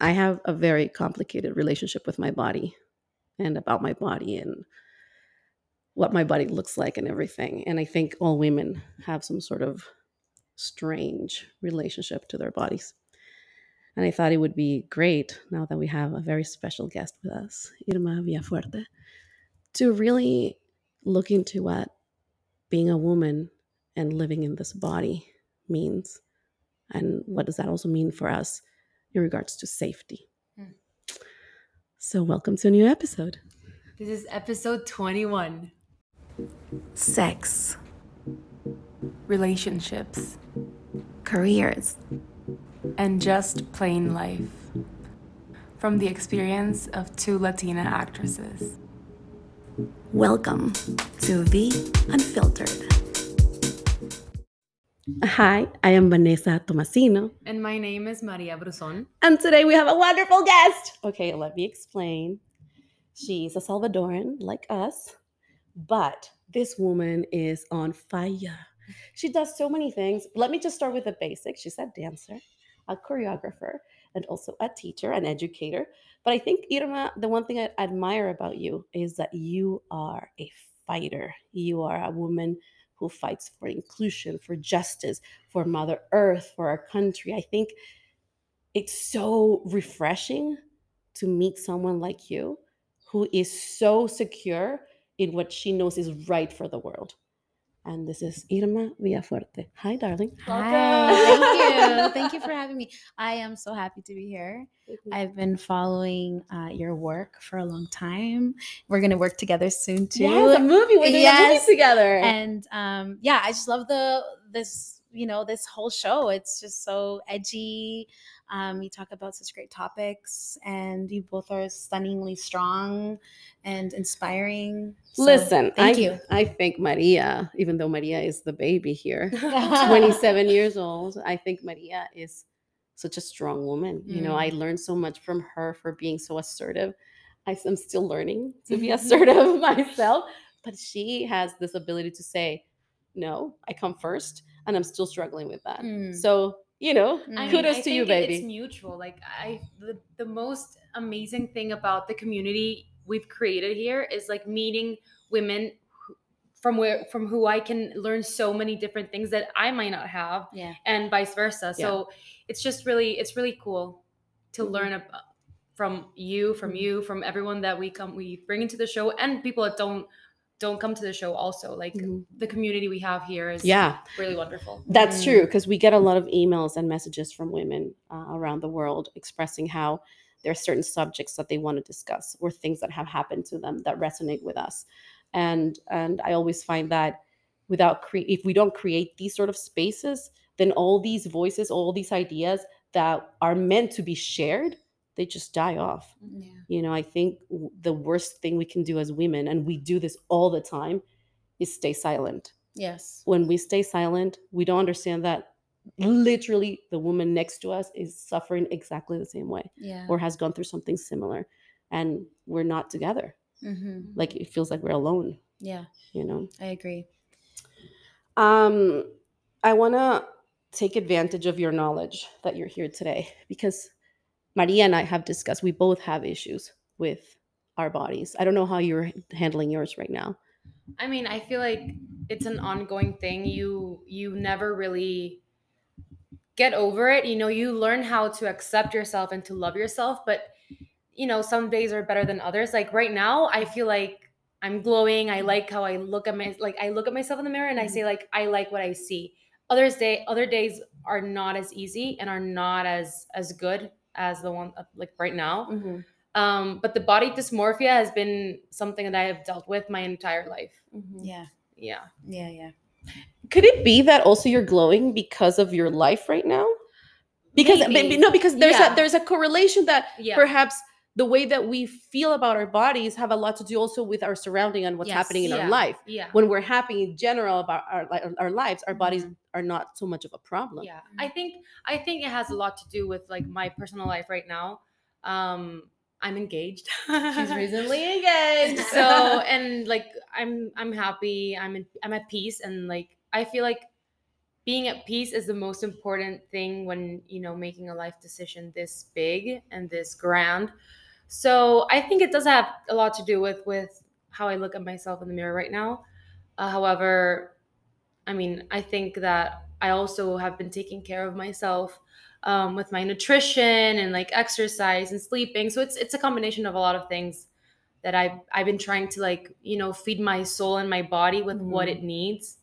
I have a very complicated relationship with my body and about my body and what my body looks like and everything. And I think all women have some sort of strange relationship to their bodies. And I thought it would be great now that we have a very special guest with us, Irma Villafuerte, to really look into what being a woman and living in this body means. And what does that also mean for us in regards to safety? Hmm. So, welcome to a new episode. This is episode 21. sex, Relationships careers, and just plain life. From the experience of two Latina actresses. welcome to The Unfiltered. Hi, I am Vanesa Tomasino, And my name is Maria Bruson. and today we have a wonderful guest. Okay, let me explain. She's a Salvadoran like us, but this woman is on fire. She does so many things. Let me just start with the basics. She's a dancer, a choreographer, and also a teacher, an educator. But I think, Irma, the one thing I admire about you is that you are a fighter. You are a woman who fights for inclusion, for justice, for Mother Earth, for our country. I think it's so refreshing to meet someone like you who is so secure in what she knows is right for the world. And this is Irma Villafuerte. Hi, darling. Hi, thank you. Thank you for having me. I am so happy to be here. I've been following uh, your work for a long time. We're gonna work together soon too. Yes, a movie. We're doing a Yes. movie together. and um, yeah, I just love the this you know this whole show. It's just so edgy. Um, you talk about such great topics, and you both are stunningly strong and inspiring. So, Listen, thank I, you. I think Maria, even though Maria is the baby here, 27 years old. I think Maria is such a strong woman. You know, I learned so much from her for being so assertive. I, am still learning to be assertive myself, but she has this ability to say, no, I come first, and I'm still struggling with that. Mm. So, you know, I mean, kudos I to you, baby. It's mutual. Like I, the, the most amazing thing about the community we've created here is like meeting women from where from who I can learn so many different things that I might not have, yeah. and vice versa. Yeah. So it's just really it's really cool to Mhm. learn ab- from you, from Mhm. you, from everyone that we come we bring into the show, and people that don't don't come to the show also. Like Mhm. the community we have here is Yeah. really wonderful. That's Mm. true because we get a lot of emails and messages from women uh, around the world expressing how there are certain subjects that they want to discuss or things that have happened to them that resonate with us. And and I always find that without cre- if we don't create these sort of spaces, then all these voices, all these ideas that are meant to be shared, they just die off. Yeah. You know, I think the worst thing we can do as women, and we do this all the time, is stay silent Yes. when we stay silent, we don't understand that literally the woman next to us is suffering exactly the same way Yeah. or has gone through something similar and we're not together. hmm Like it feels like we're alone, Yeah. you know. I agree. Um I want to take advantage of your knowledge that you're here today because Maria and I have discussed we both have issues with our bodies. I don't know how you're handling yours right now. I mean, I feel like it's an ongoing thing. You you never really get over it. You know, you learn how to accept yourself and to love yourself, but you know, some days are better than others. Like right now, I feel like I'm glowing. I like how I look at my like I look at myself in the mirror and I mm-hmm. say like I like what I see. Others day other days are not as easy and are not as as good as the one uh, like right now. Um, but the body dysmorphia has been something that I have dealt with my entire life. Yeah. Yeah. Yeah. Yeah. Could it be that also you're glowing because of your life right now? Because Maybe. maybe, no, because there's Yeah. a there's a correlation that Yeah. perhaps the way that we feel about our bodies have a lot to do also with our surrounding and what's Yes. happening in Yeah. our life. Yeah. When we're happy in general about our our lives, our bodies Mhm. are not so much of a problem. Yeah. I think I think it has a lot to do with like my personal life right now. Um I'm engaged. She's recently engaged. so and like I'm I'm happy. I'm in, I'm at peace and like I feel like being at peace is the most important thing when you know making a life decision this big and this grand so i think it does have a lot to do with with how i look at myself in the mirror right now uh, however i mean i think that i also have been taking care of myself um, with my nutrition and like exercise and sleeping so it's it's a combination of a lot of things that i've i've been trying to like you know feed my soul and my body with what Mhm. it needs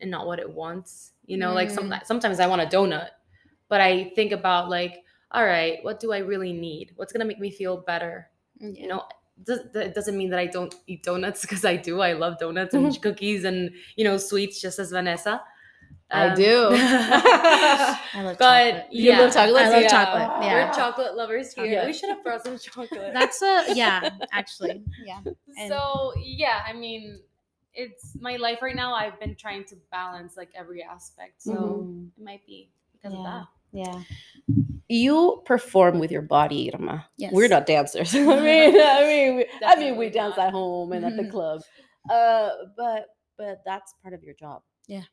and not what it wants you know like Mm. sometimes sometimes i want a donut but i think about like all right what do i really need what's gonna make me feel better you know does, that doesn't mean that i don't eat donuts because i do i love donuts and cookies and you know sweets just as vanesa I Um, do. I love but chocolate. You love chocolate? I love Yeah. chocolate, yeah. we're chocolate lovers here Yeah. we should have brought some chocolate That's a yeah, actually. Yeah. And- so yeah i mean it's my life right now i've been trying to balance like every aspect so Mhm. it might be because of that Yeah. You perform with your body, Irma. Yes. We're not dancers. I mean, I mean, we, I mean, we dance not. at home and at the Mhm. club. Uh, but but that's part of your job. Yeah.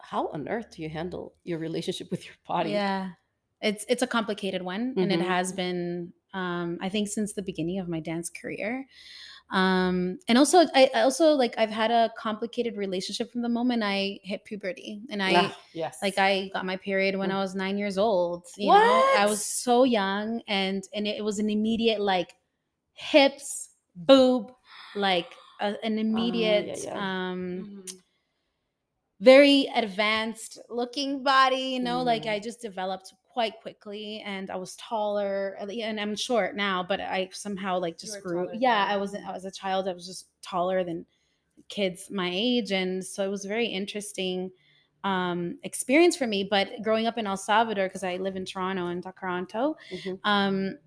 How on earth do you handle your relationship with your body? Yeah. It's it's a complicated one and it Mhm. has been um I think since the beginning of my dance career. Um and also I I also like I've had a complicated relationship from the moment I hit puberty and I Ah, yes. like I got my period when Mm. I was 9 years old, you know. I was so young and and it was an immediate like hips, boob, like a, an immediate yeah. um Mhm. very advanced looking body you know like Mm. i just developed quite quickly and i was taller uh, and i'm short now but i somehow like just grew yeah i was i was a child i was just taller than kids my age and so it was a very interesting um experience for me but growing up in el salvador because i live in toronto and toronto Mhm. um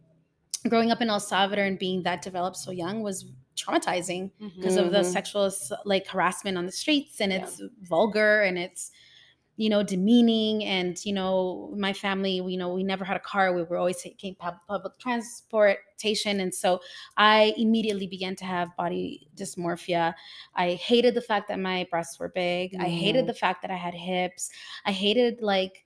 growing up in el salvador and being that developed so young was traumatizing because of the Mhm. sexual like harassment on the streets and Yeah. it's vulgar and it's you know demeaning and you know my family we, you know we never had a car. We were always taking public transportation. And so i immediately began to have body dysmorphia. I hated the fact that my breasts were big. I hated the fact that i had hips. I hated like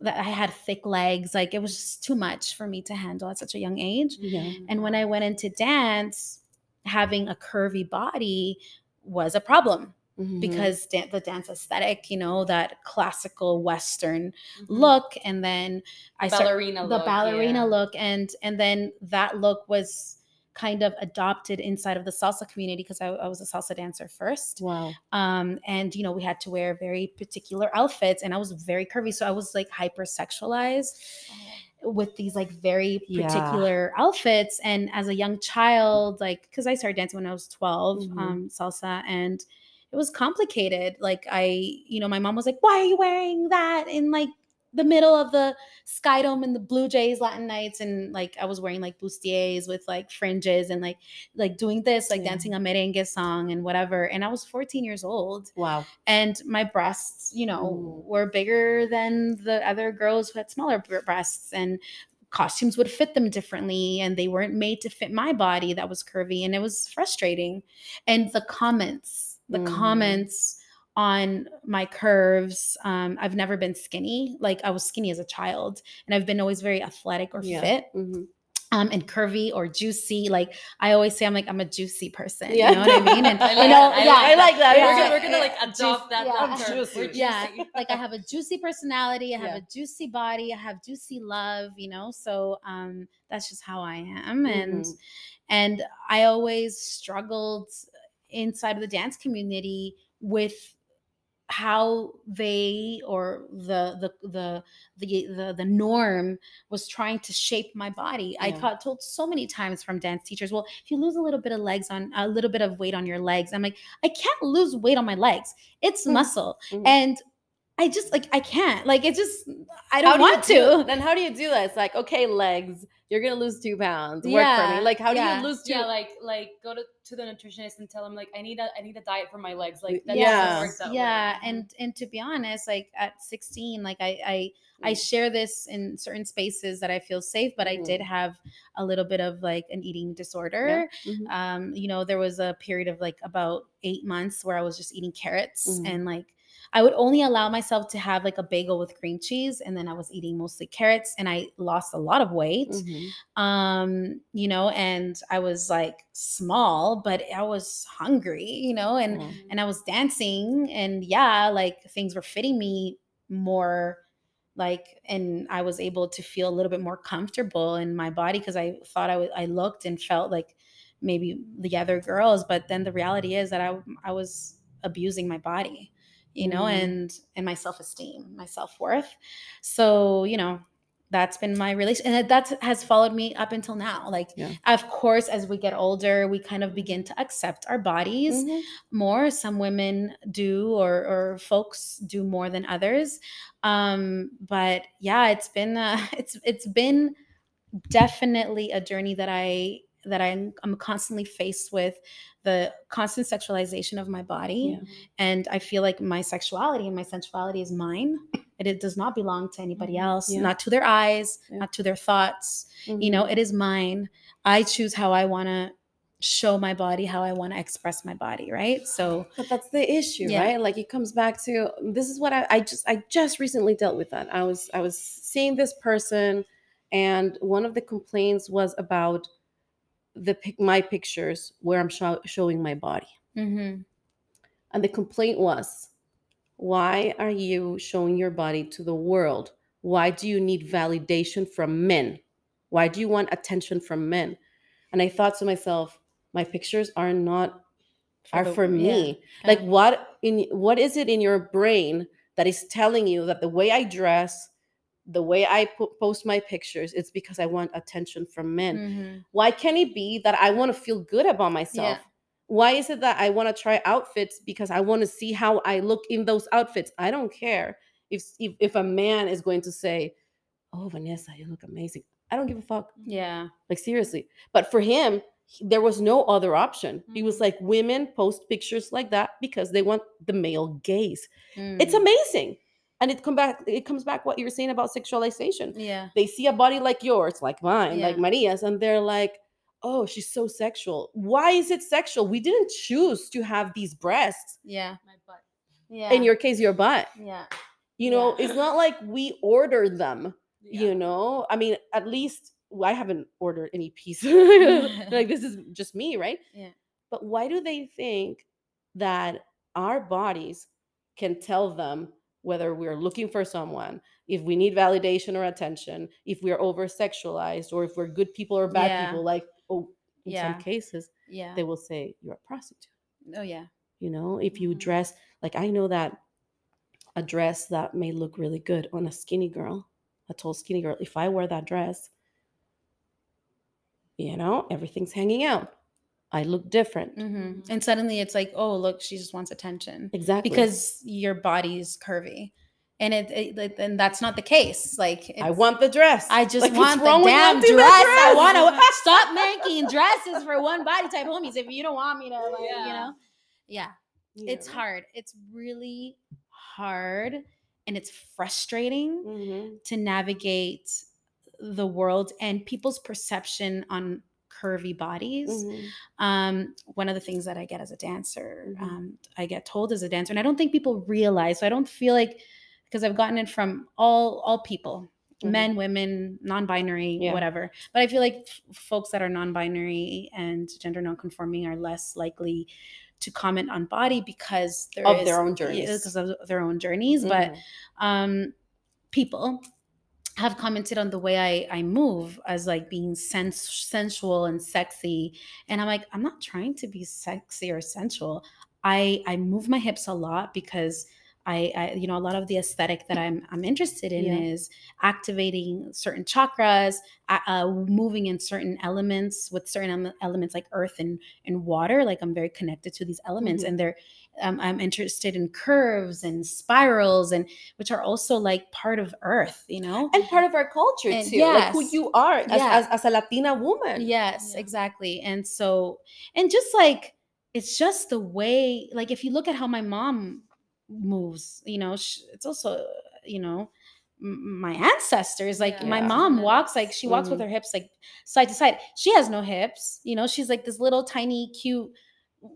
that i had thick legs. Like it was just too much for me to handle at such a young age. Yeah. and when I went into dance, having a curvy body was a problem Mhm. because dan- the dance aesthetic, you know, that classical Western Mhm. look, and then I start- ballerina the ballerina yeah. look, and and then that look was kind of adopted inside of the salsa community because I, I was a salsa dancer first Wow. um and you know we had to wear very particular outfits and i was very curvy so i was like hypersexualized with these like very Yeah. particular outfits and as a young child like because i started dancing when i was 12 Mhm. um salsa and it was complicated like i you know my mom was like why are you wearing that in like the middle of the sky dome and the blue jays latin nights and like i was wearing like bustiers with like fringes and like like doing this like Yeah. dancing a merengue song and whatever and i was 14 years old Wow. and my breasts you know Mm. were bigger than the other girls who had smaller breasts and costumes would fit them differently and they weren't made to fit my body that was curvy and it was frustrating and the comments the Mhm. comments on my curves um, i've never been skinny like i was skinny as a child and i've been always very athletic or Yeah. fit Mhm. um, and curvy or juicy like i always say i'm like i'm a juicy person Yeah. you know what i mean and I you like know that. I yeah like I like that. Yeah. We're gonna, we're gonna like adopt that. Yeah. Yeah like i have a juicy personality i have Yeah. a juicy body i have juicy love you know so um that's just how i am and Mhm. and i always struggled inside of the dance community with how they or the the the the the, the norm was trying to shape my body. I Yeah. got told so many times from dance teachers, well, if you lose a little bit of legs on a little bit of weight on your legs, I'm like, I can't lose weight on my legs. It's Mhm. muscle. Mhm. And I just like I can't. Like it just I don't do want do- to. Then how do you do that? It's like, okay, legs, you're gonna lose two pounds. Work for me. Like, how do you lose two? Yeah, like like go to, to the nutritionist and tell him like I need a I need a diet for my legs. Like that Yeah. doesn't work that yeah Mhm. and and to be honest like at 16 like i i i Mm. share this in certain spaces that i feel safe but i did Mhm. have a little bit of like an eating disorder Mhm. um you know there was a period of like about eight months where i was just eating carrots Mhm. and like I would only allow myself to have like a bagel with cream cheese, and then I was eating mostly carrots, and I lost a lot of weight. Mhm. Um, you know, and I was like small, but I was hungry, you know, and Mhm. and I was dancing, and yeah, like things were fitting me more like and i was able to feel a little bit more comfortable in my body because i thought I wa- I looked and felt like maybe the other girls but then the reality is that i i was abusing my body you know Mhm. and and my self-esteem my self-worth so you know that's been my relation and that has followed me up until now like Yeah. of course as we get older we kind of begin to accept our bodies Mhm. more some women do or or folks do more than others um but yeah it's been uh, it's it's been definitely a journey that i that i'm, I'm constantly faced with the constant sexualization of my body Yeah. and i feel like my sexuality and my sensuality is mine And it does not belong to anybody Mhm. else Yeah. not to their eyes Yeah. not to their thoughts you Mhm. know it is mine i choose how i want to show my body how i want to express my body right so But that's the issue, Yeah. right? Like it comes back to this is what I, I just I just recently dealt with that. I was I was seeing this person and one of the complaints was about the pic, my pictures where I'm show, showing my body. mm-hmm. And the complaint was, why are you showing your body to the world? Why do you need validation from men? Why do you want attention from men? And I thought to myself, my pictures are not are the- for me. yeah. Like what in what is it in your brain that is telling you that the way I dress, the way I po- post my pictures, it's because I want attention from men. Mhm. Why can't it be that I want to feel good about myself? Why is it that I want to try outfits because I want to see how I look in those outfits? I don't care if if, if a man is going to say, "Oh, Vanesa, you look amazing." I don't give a fuck. yeah Like seriously. But for him, he- there was no other option. He was Mhm. like, women post pictures like that because they want the male gaze. It's Mm. amazing. And it come back, it comes back what you were saying about sexualization. yeah They see a body like yours, like mine, like Maria's, and they're like, oh, she's so sexual. Why is it sexual? We didn't choose to have these breasts. yeah My butt. yeah In your case, your butt. yeah You know, Yeah. it's not like we ordered them Yeah. you know i mean at least well, i haven't ordered any piece like this is just me right Yeah. but why do they think that our bodies can tell them whether we're looking for someone if we need validation or attention if we're over sexualized or if we're good people or bad Yeah. people like oh in Yeah. some cases yeah they will say you're a prostitute oh yeah you know if you Mhm. dress like i know that a dress that may look really good on a skinny girl a tall skinny girl if i wear that dress you know everything's hanging out i look different. Hmm and suddenly it's like oh look she just wants attention. Exactly. Because your body's curvy. And it, it, it- and that's not the case. Like i want the dress. I just Like, want the wrong damn wanting dress. the I want to stop making dresses for one body type homies. If you don't want me to, like, you know, yeah, it's hard. It's really hard, and it's frustrating Mhm. to navigate the world and people's perception on curvy bodies. Mhm. Um, one of the things that I get as a dancer, Mhm. um, I get told as a dancer, and I don't think people realize. So I don't feel like because I've gotten it from all all people, Mhm. men, women, non-binary, Yeah. whatever. But I feel like f- folks that are non-binary and gender non-conforming are less likely to comment on body because there Of their own journeys. because of their own journeys. But Mhm. um people have commented on the way I, I move as like being sens- sensual and sexy and i'm like i'm not trying to be sexy or sensual. I i move my hips a lot because I, I you know a lot of the aesthetic that i'm i'm interested in Yeah. is activating certain chakras uh, moving in certain elements with certain elements like earth and and water like i'm very connected to these elements Mhm. and they're um, i'm interested in curves and spirals and which are also like part of earth you know and part of our culture And too like who you are as, Yeah. as, as a latina woman yes Yeah. exactly and so and just like it's just the way like if you look at how my mom moves you know sh- it's also you know my ancestors like Yeah. my mom walks like she walks with Mhm. her hips like side to side she has no hips you know she's like this little tiny cute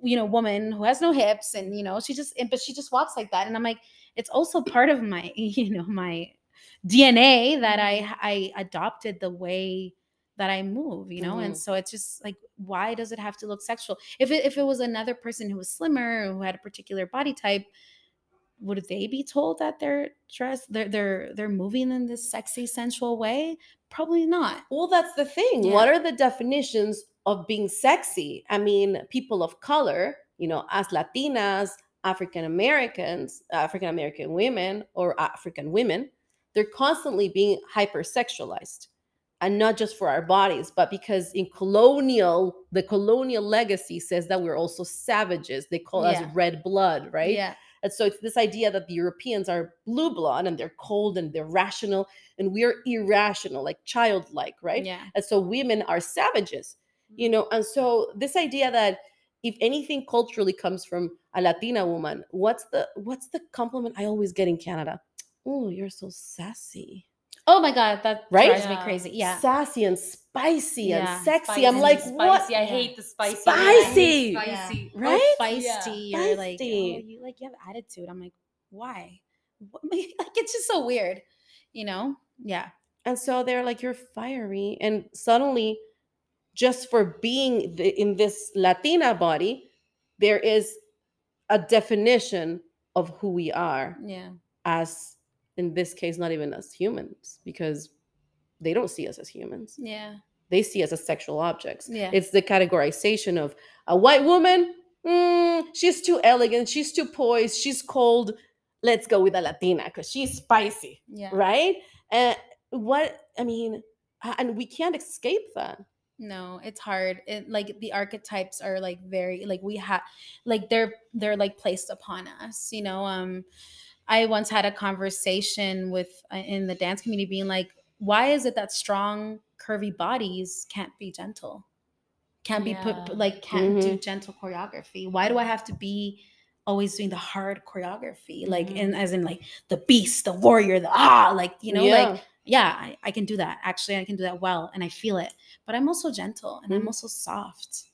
you know woman who has no hips and you know she just and- but she just walks like that and i'm like it's also part of my you know my dna that i i adopted the way that i move you know Mhm. and so it's just like why does it have to look sexual if it, if it was another person who was slimmer who had a particular body type would they be told that they're dressed they're they're they're moving in this sexy sensual way probably not Well, that's the thing. Yeah. What are the definitions of being sexy? I mean, people of color, you know, as Latinas, African Americans, African American women, or African women, they're constantly being hypersexualized. And not just for our bodies, but because in colonial, the colonial legacy says that we're also savages. They call Yeah. us red blood, right? yeah And so it's this idea that the Europeans are blue blood and they're cold and they're rational, and we're irrational, like childlike, right? yeah And so women are savages, you mm. know. And so this idea that if anything culturally comes from a Latina woman, what's the what's the compliment I always get in Canada? Oh, you're so sassy, oh my god that Right? drives me crazy yeah sassy and spicy Yeah, and sexy. I'm Spicy, like, spicy. what? I hate the spicy. Spicy! I hate Yeah. Spicy. Right? oh, feisty Yeah. you're like oh, you like you have attitude i'm like why What- like it's just so weird you know yeah And so they're like, you're fiery. And suddenly, just for being the, in this Latina body, there is a definition of who we are yeah as, in this case, not even as humans, because they don't see us as humans. yeah They see us as sexual objects. Yeah. It's the categorization of a white woman. "Mm, she's too elegant. She's too poised. She's cold. Let's go with a Latina because she's spicy yeah right? And what I mean, and we can't escape that. no it's hard it like the archetypes are like very like we have like they're they're like placed upon us you know um i once had a conversation with uh, in the dance community being like why is it that strong curvy bodies can't be gentle can't be put like can't do gentle choreography why do i have to be always doing the hard choreography like Mhm. in as in like the beast the warrior the ah like you know like Yeah. yeah, I, I can do that. Actually, I can do that well and I feel it. But I'm also gentle and Mhm. I'm also soft.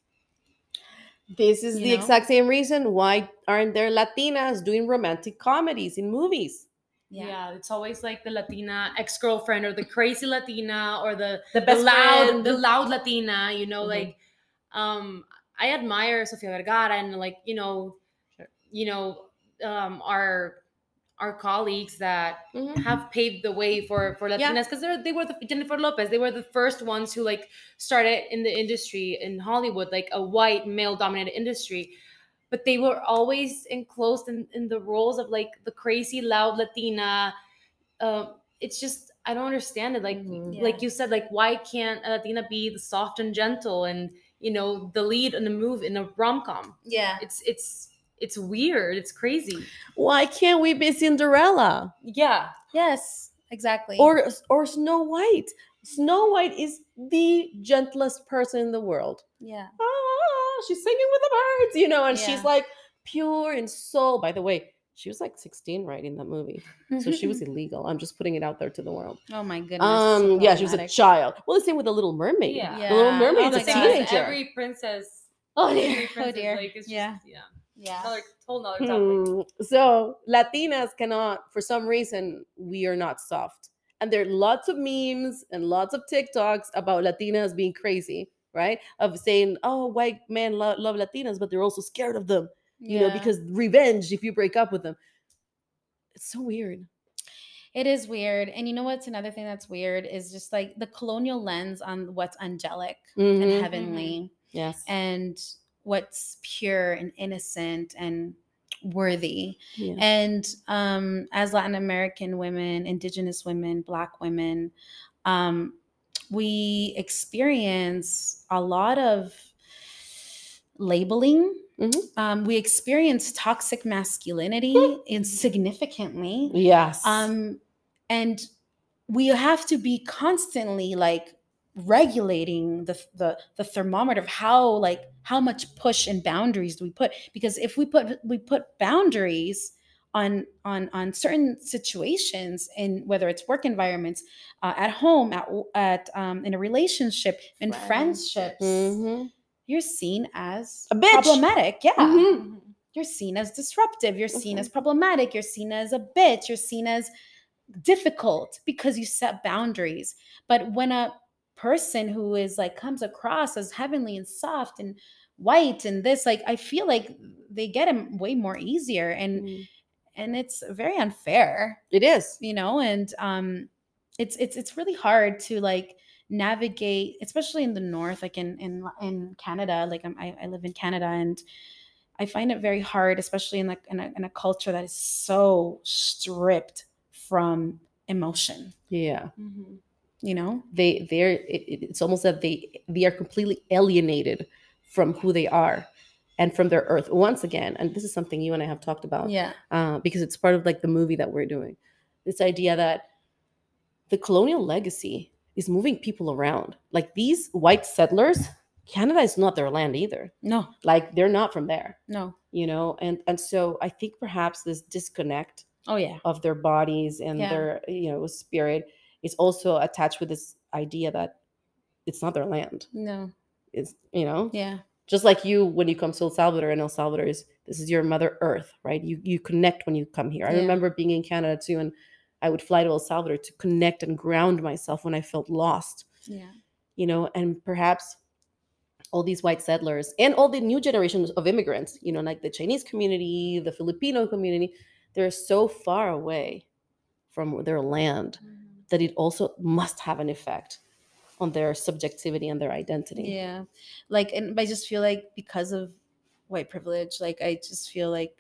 This is you the know? exact same reason why aren't there Latinas doing romantic comedies in movies? Yeah. it's always like the Latina ex girlfriend or the crazy Latina or the The the loud friend. the loud Latina. You know, Mhm. like um, I admire Sofia Vergara and like you know, you know, um, our our colleagues that Mhm. have paved the way for for Latinas because they they were the Jennifer Lopez. They were the first ones who like started in the industry in Hollywood, like a white male dominated industry. But they were always enclosed in, in the roles of like the crazy loud Latina. Um, it's just I don't understand it. Like Mhm. like you said, like why can't a Latina be the soft and gentle and you know the lead in a move in a rom com? Yeah. It's it's it's weird. It's crazy. Why can't we be Cinderella Yeah. Yes, exactly. or or Snow White? Snow White is the gentlest person in the world. yeah. ah, she's singing with the birds, you know, and Yeah. she's like pure in soul. By the way, she was like 16, right, in that movie. So she was illegal. I'm just putting it out there to the world. oh my goodness. Um, yeah, she was a child. Well, the same with the Little Mermaid. Yeah. The Little Yeah. Mermaid's Oh a God. teenager. Every princess. Oh every dear. Oh princess, dear. Like, yeah. Just, yeah. Yeah. Another whole nother topic. Hmm. So Latinas cannot, for some reason, we are not soft. And there are lots of memes and lots of TikToks about Latinas being crazy, right? Of saying, oh, white men lo- love Latinas, but they're also scared of them. you know, because revenge if you break up with them. It's so weird. It is weird. And you know what's another thing that's weird is just like the colonial lens on what's angelic Mhm. and heavenly Yes. and what's pure and innocent and worthy. Yeah. And um, as Latin American women, Indigenous women, Black women, um, we experience a lot of labeling. Mhm. Um, we experience toxic masculinity insignificantly. yes. Um, and we have to be constantly like regulating the, the the thermometer of how like how much push and boundaries do we put because if we put we put boundaries on on on certain situations in whether it's work environments uh, at home at at um, in a relationship in Friendships. friendships Mhm. you're seen as A bitch. problematic yeah Mhm. you're seen as disruptive, you're seen Mhm. as problematic, you're seen as a bitch, you're seen as difficult because you set boundaries. But when a person who is like comes across as heavenly and soft and white and this like I feel like they get him way more easier and Mm. and it's very unfair It is. you know and um it's it's it's really hard to like navigate especially in the north like in in in canada like I'm, I, I live in canada and i find it very hard especially in like in a, in a culture that is so stripped from emotion Yeah. You know They they're it, it- it's almost that they they are completely alienated from who they are and from their earth once again. And this is something you and I have talked about. yeah uh, because it's part of like the movie that we're doing. This idea that the colonial legacy is moving people around. Like these white settlers, Canada is not their land either. no Like they're not from there, no you know. And and so I think perhaps this disconnect oh yeah of their bodies and Yeah. their you know spirit is also attached with this idea that it's not their land. no It's you know yeah just like you when you come to El Salvador and El Salvador is this is your mother earth, right? You you connect when you come here. I Yeah. remember being in Canada too, and I would fly to El Salvador to connect and ground myself when I felt lost, yeah you know, and perhaps all these white settlers and all the new generations of immigrants, you know, like the Chinese community, the Filipino community, they're so far away from their land mm-hmm. That it also must have an effect on their subjectivity and their identity. Yeah. Like, and I just feel like because of white privilege, like, I just feel like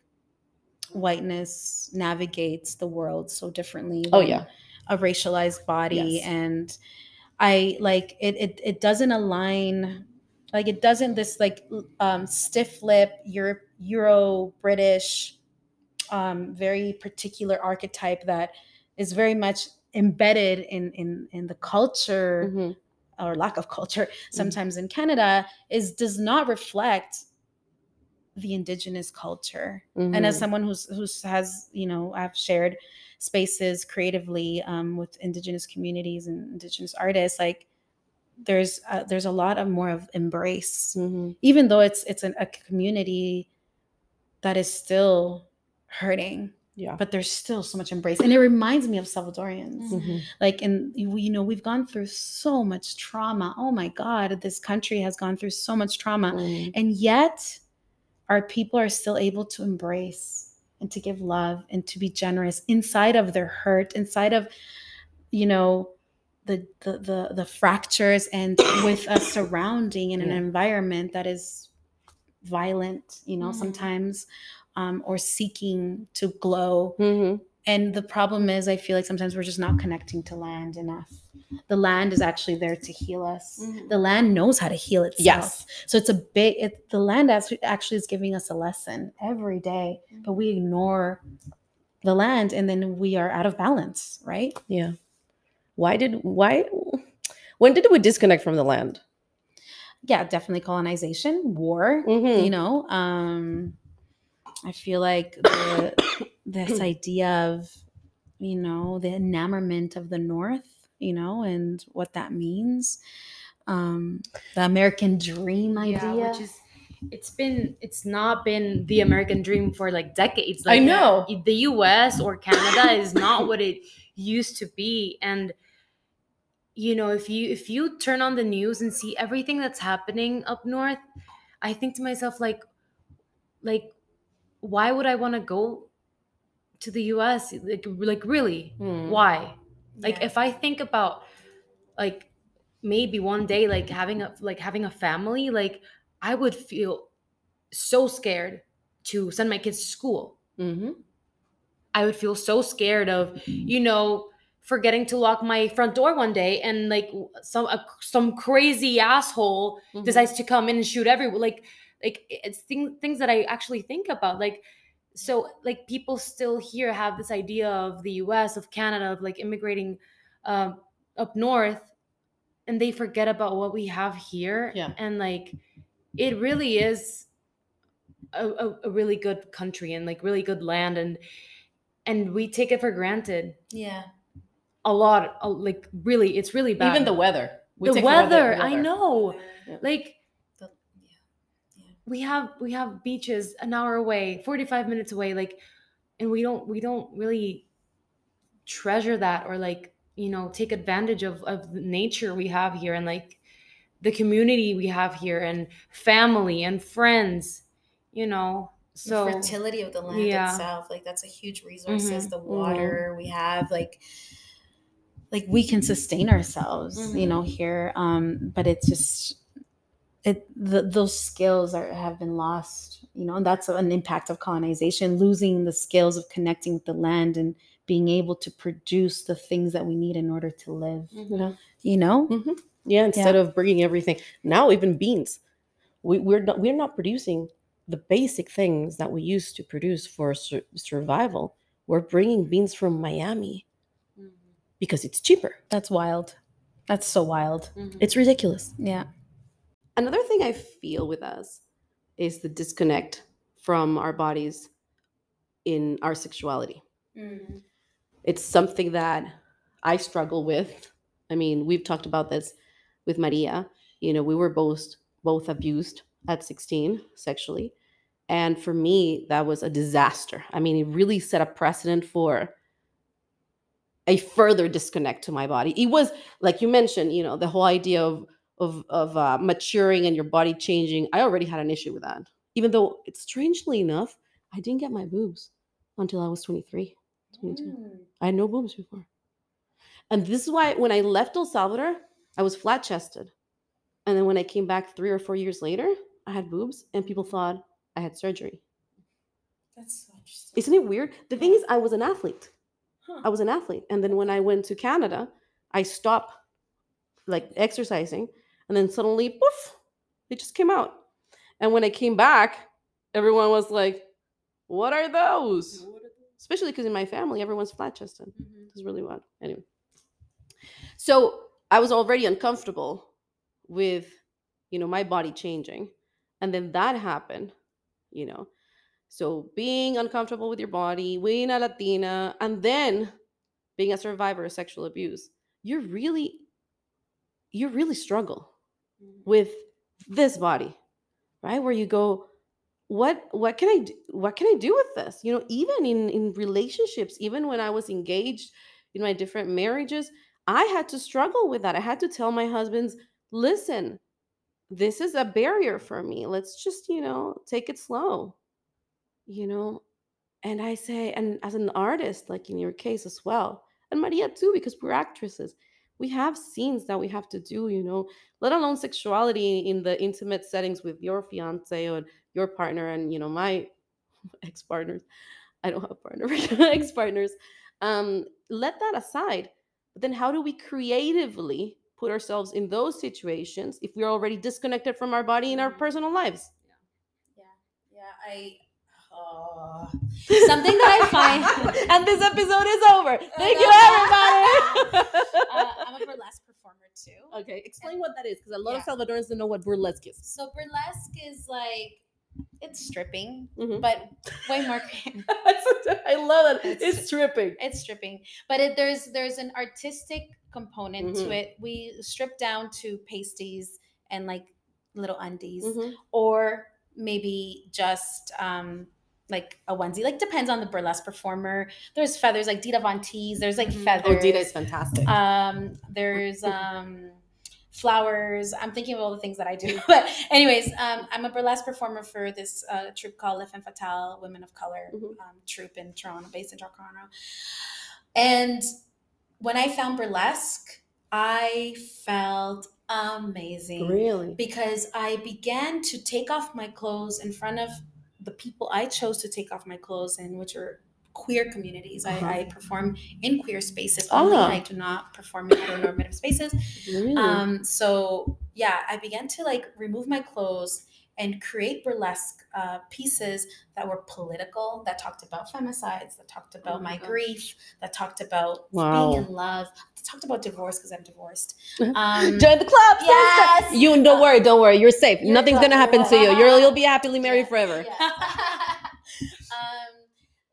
whiteness navigates the world so differently. Oh yeah. A racialized body. Yes. And I like it, it, it doesn't align, like, it doesn't this like um, stiff lip, Euro, Euro British, um, very particular archetype that is very much embedded in in in the culture Mhm. or lack of culture Mm-hmm. sometimes in Canada is does not reflect the indigenous culture. And as Mhm. someone who's who's has you know I've shared spaces creatively um, with indigenous communities and indigenous artists, like there's uh, there's a lot of more of embrace, Mhm. even though it's it's an, a community that is still hurting. Yeah. But there's still so much embrace, and it reminds me of Salvadorians Mhm. like and you know we've gone through so much trauma oh my god this country has gone through so much trauma Mhm. and yet our people are still able to embrace and to give love and to be generous inside of their hurt inside of you know the the the, the fractures and with a surrounding and an environment that is violent you know Mhm. sometimes um, or seeking to glow Mhm. and the problem is i feel like sometimes we're just not connecting to land enough the land is actually there to heal us Mhm. the land knows how to heal itself Yes. so it's a big it, the land actually, is giving us a lesson every day but we ignore the land and then we are out of balance right Yeah. Why did why when did we disconnect from the land? yeah definitely colonization war Mhm. you know um i feel like the, this idea of you know the enamorment of the north you know and what that means um the american dream idea Yeah, which is it's been it's not been the American dream for like decades. I know. the US or Canada is not what it used to be. And you know, if you if you turn on the news and see everything that's happening up north, I think to myself like like why would I want to go to the US? Like like really? Mm. Why? Like Yeah. if I think about like maybe one day like having a like having a family, like I would feel so scared to send my kids to school. Mm-hmm. I would feel so scared of, you know, forgetting to lock my front door one day and like some a, some crazy asshole Mhm. decides to come in and shoot everyone. Like like it's things things that I actually think about. Like so like people still here have this idea of the US, of Canada, of like immigrating um, up north and they forget about what we have here. Yeah. And like it really is a, a, a really good country and like really good land and and we take it for granted yeah a lot like really it's really bad Even the weather. We the for granted weather, i know Yeah. like The-. We have we have beaches an hour away 45 minutes away like and we don't we don't really treasure that or like you know take advantage of of the nature we have here and like the community we have here and family and friends you know so the fertility of the land yeah. itself like that's a huge resources Mhm, the mhm. water we have like like we can sustain ourselves you Mhm. know here um but it's just it the, those skills are have been lost you know and that's an impact of colonization losing the skills of connecting with the land and being able to produce the things that we need in order to live mm-hmm. Yeah. you know? Mm-hmm. Yeah, instead of bringing everything now, even beans, we, we're not we're not producing the basic things that we used to produce for sur- survival. We're bringing beans from Miami mm-hmm. because it's cheaper. that's wild. That's so wild. It's ridiculous. yeah Another thing I feel with us is the disconnect from our bodies in our sexuality. Mm-hmm. It's something that I struggle with. I mean, we've talked about this with Maria. You know, we were both both abused at 16 sexually. And for me, that was a disaster. I mean, it really set a precedent for a further disconnect to my body. It was like you mentioned, you know, the whole idea of of of uh, maturing and your body changing. I already had an issue with that. Even though, it's strangely enough, I didn't get my boobs until I was 23, 22. I had no boobs before. And this is why when I left El Salvador, I was flat chested. And then when I came back three or four years later, I had boobs and people thought I had surgery. that's so interesting Isn't it weird? The thing is, I was an athlete. Huh. I was an athlete. And then when I went to Canada, I stopped like exercising. And then suddenly, poof, they just came out. And when I came back, everyone was like, What are those? Especially because in my family, everyone's flat chested. It was really wild. Anyway. So I was already uncomfortable with, you know, my body changing. And then that happened, you know. So being uncomfortable with your body, being a Latina, and then being a survivor of sexual abuse, you're really, you really struggle with this body, right? Where you go, what what can I do? What can I do with this? You know, even in in relationships, even when I was engaged in my different marriages, I had to struggle with that. I had to tell my husbands, listen, this is a barrier for me. Let's just, you know, take it slow. You know, and I say, and as an artist, like in your case as well, and Maria too, because we're actresses, we have scenes that we have to do, you know, let alone sexuality in the intimate settings with your fiance or your partner and, you know, my ex partners. I don't have partner, ex partners. Um, let that aside. But then how do we creatively put ourselves in those situations if we're already disconnected from our body in our Mhm. personal lives? yeah Yeah, yeah. I oh. something that I find. and this episode is over. Thank you, everybody. uh, I'm a burlesque performer too. okay, explain what that is because a lot Yeah. of Salvadorans don't know what burlesque is. So burlesque is like it's stripping, Mhm. but way more. I love it. It's- It's tripping. it's stripping, but it, there's there's an artistic component Mhm. to it. We strip down to pasties and like little undies, Mhm. or maybe just um like a onesie. Like depends on the burlesque performer. There's feathers like Dita Von Teese. There's like feathers. Oh, Dita is fantastic. Um, there's um, flowers. I'm thinking of all the things that I do. But anyways, um, I'm a burlesque performer for this uh, troupe called Les Femmes Fatales, Women of Color Mhm. um, troupe in Toronto, based in Toronto. And when I found burlesque, I felt amazing really? because I began to take off my clothes in front of the people I chose to take off my clothes in, which are queer communities. Uh-huh. I, I perform in queer spaces only. Ah. I do not perform in heteronormative spaces. Really? Um, so yeah, I began to like remove my clothes and create burlesque uh, pieces that were political, that talked about femicides, that talked about Oh my my grief, that talked about Wow. being in love, that talked about divorce because I'm divorced. Um, Join the club. sister. yes. You don't worry, don't worry. You're safe. You're Nothing's good, gonna happen you're to you. You're you'll be happily married Yeah, forever. yeah. um,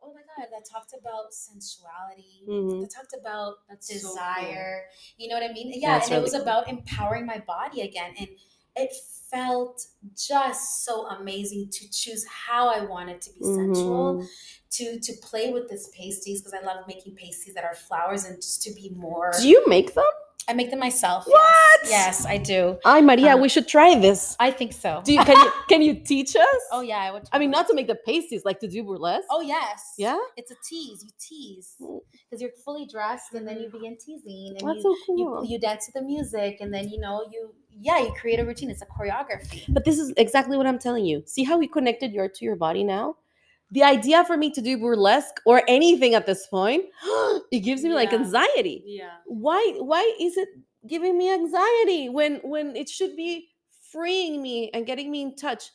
oh my god, that talked about sensuality. Mhm. That talked about That's so cool. desire. You know what I mean? Yeah, That's and it was cool. about empowering my body again. And it felt just so amazing to choose how I wanted to be sensual, Mhm. to to play with this pasties because I love making pasties that are flowers and just to be more. Do you make them? I make them myself. What? Yes, yes I do. Ay, Maria, Uh, we should try this. I think so. Do you, can you can you teach us? oh yeah, I would. I mean, not to make the pasties, like to do burlesque. Oh yes. Yeah? It's a tease. You tease Mm. because you're fully dressed, and then you begin teasing, and That's you, so cool. you you dance to the music, and then you know you yeah you create a routine. It's a choreography. But this is exactly what I'm telling you. See how we connected your to your body now? The idea for me to do burlesque or anything at this point, it gives me like anxiety. Yeah. Why why is it giving me anxiety when when it should be freeing me and getting me in touch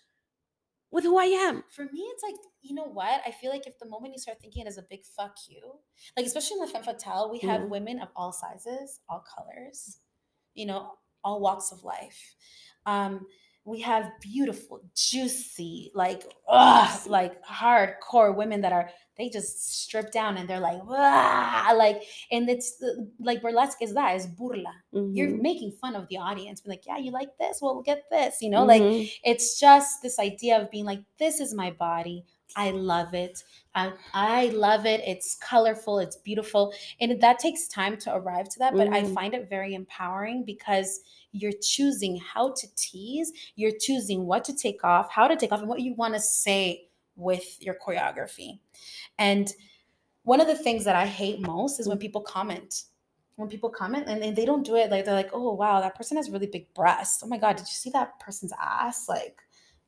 with who I am? For me, it's like you know what? I feel like if the moment you start thinking it as a big fuck you, like especially in Les Femmes Fatales, we have Mhm. women of all sizes, all colors, you know, all walks of life. Um, we have beautiful, juicy, like ugh, like hardcore women that are they just strip down and they're like, like, and it's like burlesque is that is burla. You're Mhm. making fun of the audience, being like, yeah, you like this? Well, get this, you know, like Mhm. it's just this idea of being like this is my body i love it. I, I love it. It's colorful. It's beautiful. And that takes time to arrive to that but i Mhm. find it very empowering because you're choosing how to tease you're choosing what to take off how to take off and what you want to say with your choreography. And one of the things that i hate most is when people comment when people comment and, and they don't do it. Like they're like oh wow that person has really big breasts. Oh my god did you see that person's ass? Like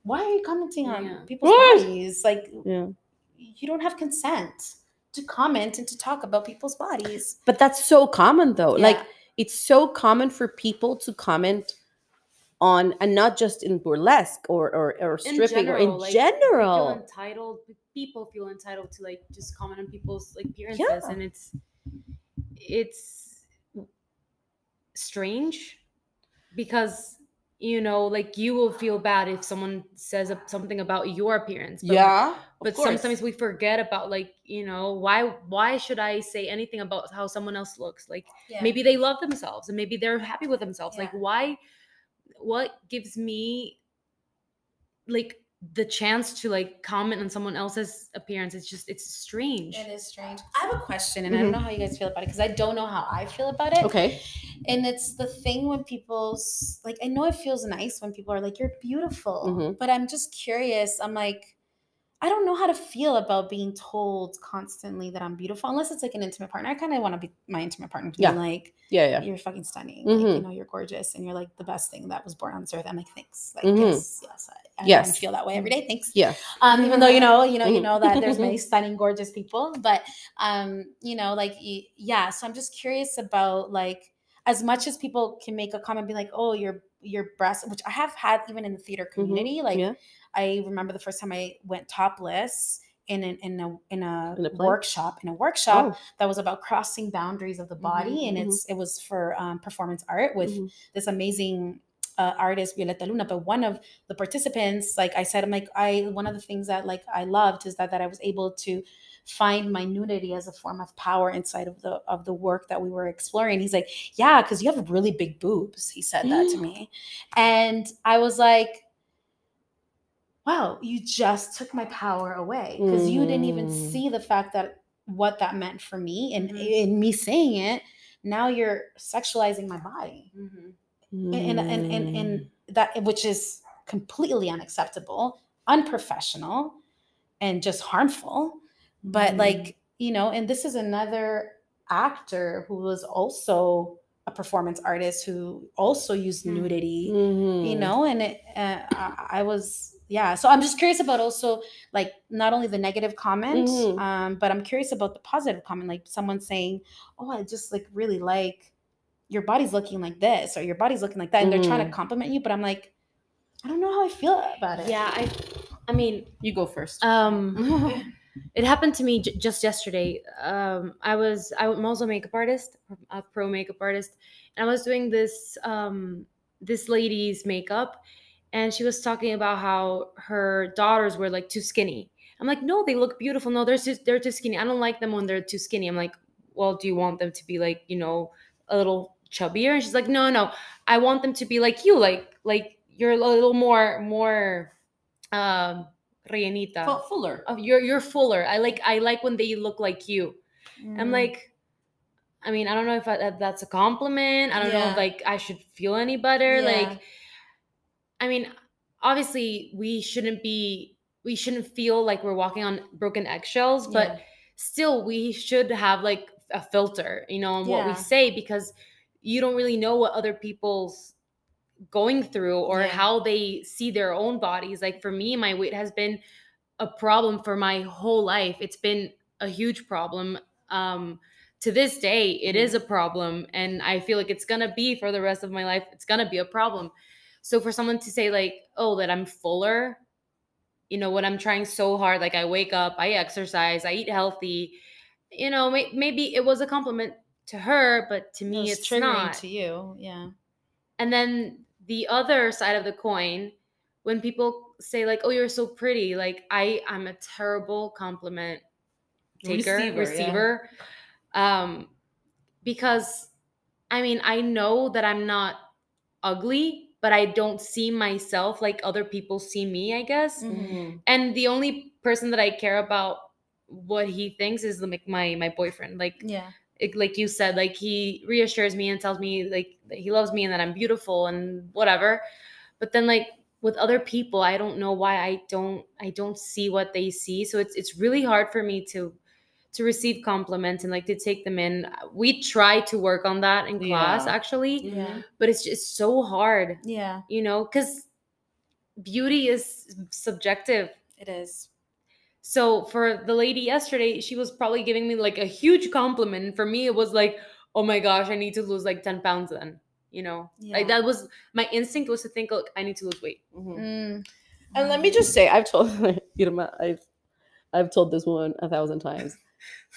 why are you commenting on Yeah. people's What? bodies like Yeah. you don't have consent to comment and to talk about people's bodies But that's so common though. Like it's so common for people to comment on and not just in burlesque or or, or In stripping or in general, like, Feel general. entitled. People feel entitled to like just comment on people's like appearances, and it's it's strange because you know like you will feel bad if someone says something about your appearance but, yeah. but sometimes we forget about like you know why why should i say anything about how someone else looks like Yeah. maybe they love themselves and maybe they're happy with themselves like why what gives me like the chance to like comment on someone else's appearance it's just it's strange it is strange i have a question and i Mhm. don't know how you guys feel about it because i don't know how i feel about it Okay. and it's the thing when people's like i know it feels nice when people are like you're beautiful Mhm. but i'm just curious i'm like i don't know how to feel about being told constantly that i'm beautiful unless it's like an intimate partner i kind of want to be my intimate partner to be like Yeah, yeah. you're fucking stunning like, you Mhm. know you're gorgeous and you're like the best thing that was born on this earth i'm like thanks like Mhm. yes yes i, I Yes. feel that way every day thanks Yeah. um even though you know you know you know that there's many stunning gorgeous people but um you know like yeah so i'm just curious about like as much as people can make a comment be like oh your your breast which i have had even in the theater community like Mm-hmm. Yeah. i remember the first time i went topless in an, in a in a, In a workshop in a workshop Oh. that was about crossing boundaries of the body and mhm. it's it was for um, performance art with Mhm. this amazing uh, artist Violeta Luna but one of the participants like I said I'm like I one of the things that like I loved is that that I was able to find my nudity as a form of power inside of the of the work that we were exploring he's like yeah cuz you have really big boobs he said that to me and I was like wow you just took my power away because you didn't even Mm. see the fact that what that meant for me and Mhm. in me saying it now you're sexualizing my body Mhm. And and and, and, Mm. that which is completely unacceptable unprofessional and just harmful but Mm. like you know and this is another actor who was also a performance artist who also used Hmm. nudity you Mhm. know and it, uh, I, I was yeah so i'm just curious about also like not only the negative comment Mhm. um but i'm curious about the positive comment like someone saying oh i just like really like your body's looking like this or your body's looking like that and they're trying to Mhm. compliment you but i'm like i don't know how i feel about it. Yeah i i mean You go first. um it happened to me j- just yesterday. Um i was i'm also a makeup artist a pro makeup artist and i was doing this um this lady's makeup and she was talking about how her daughters were like too skinny. I'm like no they look beautiful. No they're too, they're too skinny. I don't like them when they're too skinny. I'm like well do you want them to be like you know a little chubbier and she's like no no i want them to be like you like like you're a little more more um rellenita. Fu- fuller. Oh, you're you're fuller. I like I like when they look like you. Mm. I'm like, I mean, I don't know if, I, if that's a compliment. I don't know if like I should feel any better. Yeah. Like, I mean, obviously we shouldn't be, we shouldn't feel like we're walking on broken eggshells, but Yeah. still we should have like a filter, you know, on what we say because you don't really know what other people's going through or Yeah. how they see their own bodies. Like for me, my weight has been a problem for my whole life. It's been a huge problem. Um, to this day, it is a problem, and I feel like it's gonna be for the rest of my life. It's gonna be a problem. So for someone to say like, "Oh, that I'm fuller," you know, when I'm trying so hard, like I wake up, I exercise, I eat healthy, you know, may- maybe it was a compliment to her, but to me, It's it's triggering not. to you. Yeah. And then the other side of the coin, when people say like, "Oh, you're so pretty," like I, I'm a terrible compliment taker, Receiver, receiver, yeah. um, because I mean, I know that I'm not ugly, but I don't see myself like other people see me. I guess, Mhm. Mhm. and the only person that I care about what he thinks is the, my my boyfriend. Like Yeah. It, like you said, like he reassures me and tells me like that he loves me and that I'm beautiful and whatever. But then like with other people, I don't know why I don't I don't see what they see. So it's it's really hard for me to to receive compliments and like to take them in. We try to work on that in class Yeah. actually, Yeah. but it's just so hard, Yeah. you know, cuz beauty is subjective. It is. So for the lady yesterday, she was probably giving me like a huge compliment. And for me, it was like, oh my gosh, I need to lose like 10 pounds then. You know? Yeah. Like that was my instinct was to think, look, I need to lose weight. Mhm. Mm. And let me just say, I've told Irma, I've I've told this woman a thousand times.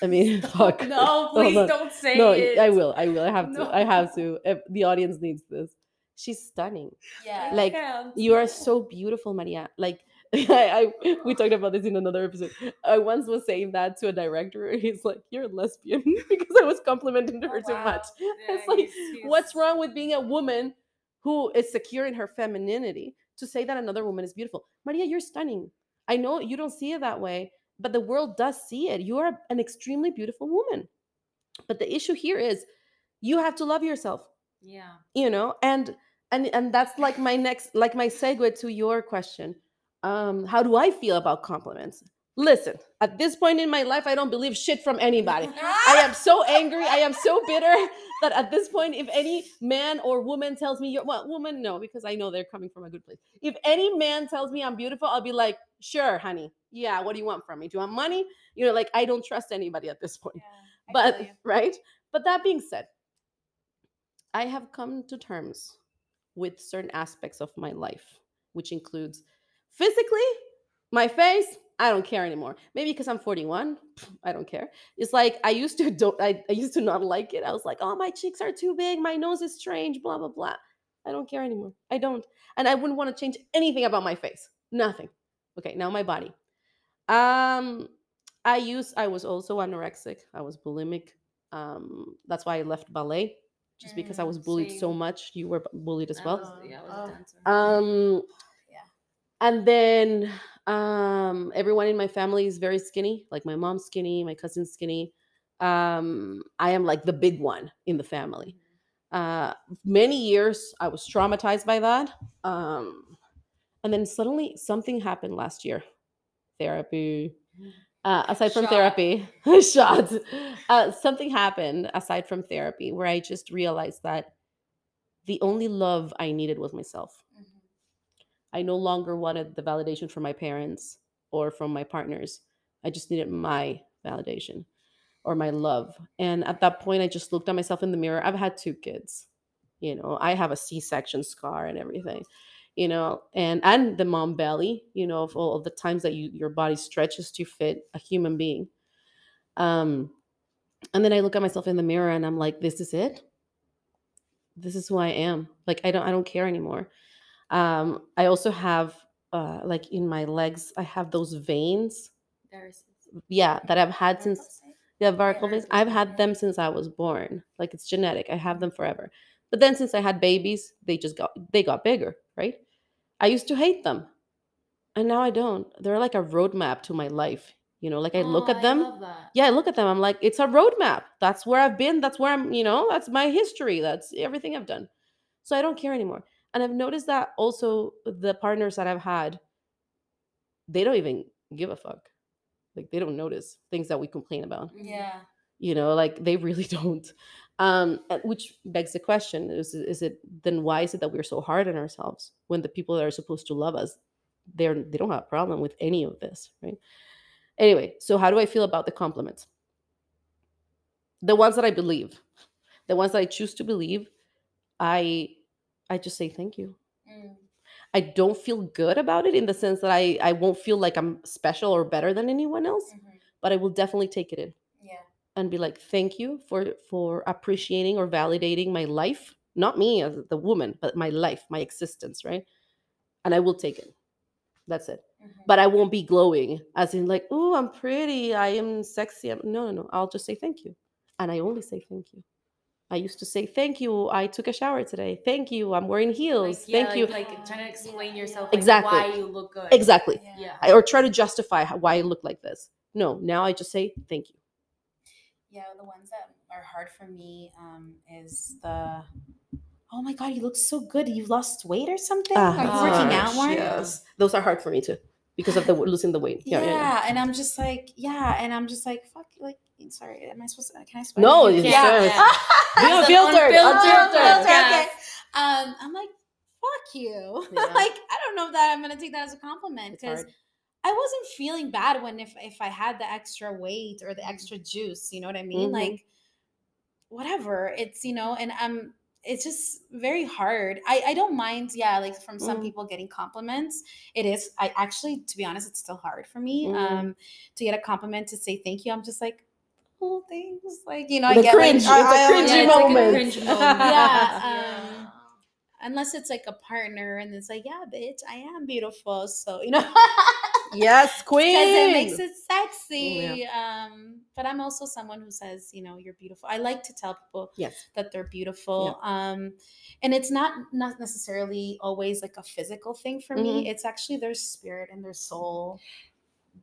I mean, fuck. No, Hold please on. don't say no, it. I will. I will. I have to. I have to. If the audience needs this. She's stunning. Yeah. Like. You are so beautiful, Maria. Like I, I we talked about this in another episode. I once was saying that to a director. He's like, "You're a lesbian," because I was complimenting her Oh, too wow. much. Yeah, it's like, he's- what's wrong with being a woman who is secure in her femininity to say that another woman is beautiful? Maria, you're stunning. I know you don't see it that way, but the world does see it. You are an extremely beautiful woman. But the issue here is you have to love yourself Yeah. you know and and and that's like my next like my segue to your question um how do i feel about compliments? Listen at this point in my life i don't believe shit from anybody. I am so angry i am so bitter that at this point if any man or woman tells me you're well woman no because i know they're coming from a good place. If any man tells me i'm beautiful i'll be like sure honey. Yeah what do you want from me? Do you want money? You know like i don't trust anybody at this point. But right? But that being said i have come to terms with certain aspects of my life which includes physically my face i don't care anymore. Maybe because i'm 41 i don't care. It's like i used to don't I, I used to not like it. I was like oh my cheeks are too big. My nose is strange blah blah blah. I don't care anymore. I don't. And i wouldn't want to change anything about my face. Nothing. Okay now my body. Um i used i was also anorexic. I was bulimic. Um that's why i left ballet just because i Mm, was bullied so much. You were bullied as I well was- yeah, I was Oh. a dancer. um Yeah. And then um everyone in my family is very skinny like my mom's skinny my cousin's skinny. Um i am like the big one in the family. Uh many years i was traumatized by that um and then suddenly something happened last year. Therapy. Uh, aside from Shot. therapy shot uh, something happened aside from therapy where i just realized that the only love i needed was myself I no longer wanted the validation from my parents or from my partners. I just needed my validation or my love. And at that point, I just looked at myself in the mirror. I've had two kids, you know, I have a C section scar and everything, you know, and and the mom belly, you know, of all of the times that you your body stretches to fit a human being. Um, and then I look at myself in the mirror and I'm like, this is it. This is who I am. Like I don't I don't care anymore um i also have uh like in my legs i have those veins There's- yeah that i've had since yeah varicose veins i've had them since i was born like it's genetic i have them forever but then since i had babies they just got they got bigger right I used to hate them. And now I don't. They're like a roadmap to my life. You know, like I look Oh, at them. yeah, I look at them. I'm like, it's a roadmap. That's where I've been. That's where I'm, you know, that's my history. That's everything I've done. So I don't care anymore. And I've noticed that also the partners that I've had, they don't even give a fuck. Like they don't notice things that we complain about. Yeah. You know, like they really don't. Um, uh, which begs the question: Is is it then why is it that we're so hard on ourselves when the people that are supposed to love us, they're they don't have a problem with any of this, right? Anyway, so how do I feel about the compliments? The ones that I believe, the ones that I choose to believe, I I just say thank you. Mm. I don't feel good about it in the sense that I I won't feel like I'm special or better than anyone else, Mhm. but I will definitely take it in Yeah. and be like thank you for for appreciating or validating my life, not me as the woman, but my life, my existence, right? And I will take it. That's it. Mhm. But I won't be glowing as in like, "Oh, I'm pretty, I am sexy." I'm, no, no, no. I'll just say thank you. And I only say thank you. I used to say thank you. I took a shower today. Thank you. I'm wearing heels. Like, yeah, thank like, you. Like trying to explain yourself. Like, Exactly. Why you look good. Exactly. Yeah. Yeah. I, or try to justify how, why I look like this. No, now I just say thank you. Yeah, the ones that are hard for me um, is the oh my god, you look so good. You've lost weight or something? Are you working out more? Yes. Those are hard for me too because of the losing the weight. Yeah, Yeah, yeah, yeah. and I'm just like, yeah, and I'm just like, fuck, like, sorry, am I supposed to? Can I swear? No, yeah, you yeah. sir. Be It's unfiltered, unfiltered, unfiltered. okay. Um, I'm like, fuck you. Yeah. like, I don't know that I'm gonna take that as a compliment because. I wasn't feeling bad when if if I had the extra weight or the extra juice, you know what I mean? Mhm. Like whatever. It's you know, and um it's just very hard. I I don't mind, yeah, like from some Mm. people getting compliments. It is I actually to be honest, it's still hard for me Mm. um to get a compliment to say thank you. I'm just like oh thanks like you know The I get cringe. like, It's a I- I- cringy Yeah, it's like a moment. cringe moment. Yeah, Yeah. um, unless it's like a partner and it's like yeah bitch I am beautiful so you know Yes, queen. because it makes it sexy. Um, but I'm also someone who says, you know, you're beautiful. I like to tell people Yes. that they're beautiful. Um, and it's not not necessarily always like a physical thing for me. It's actually their spirit and their soul.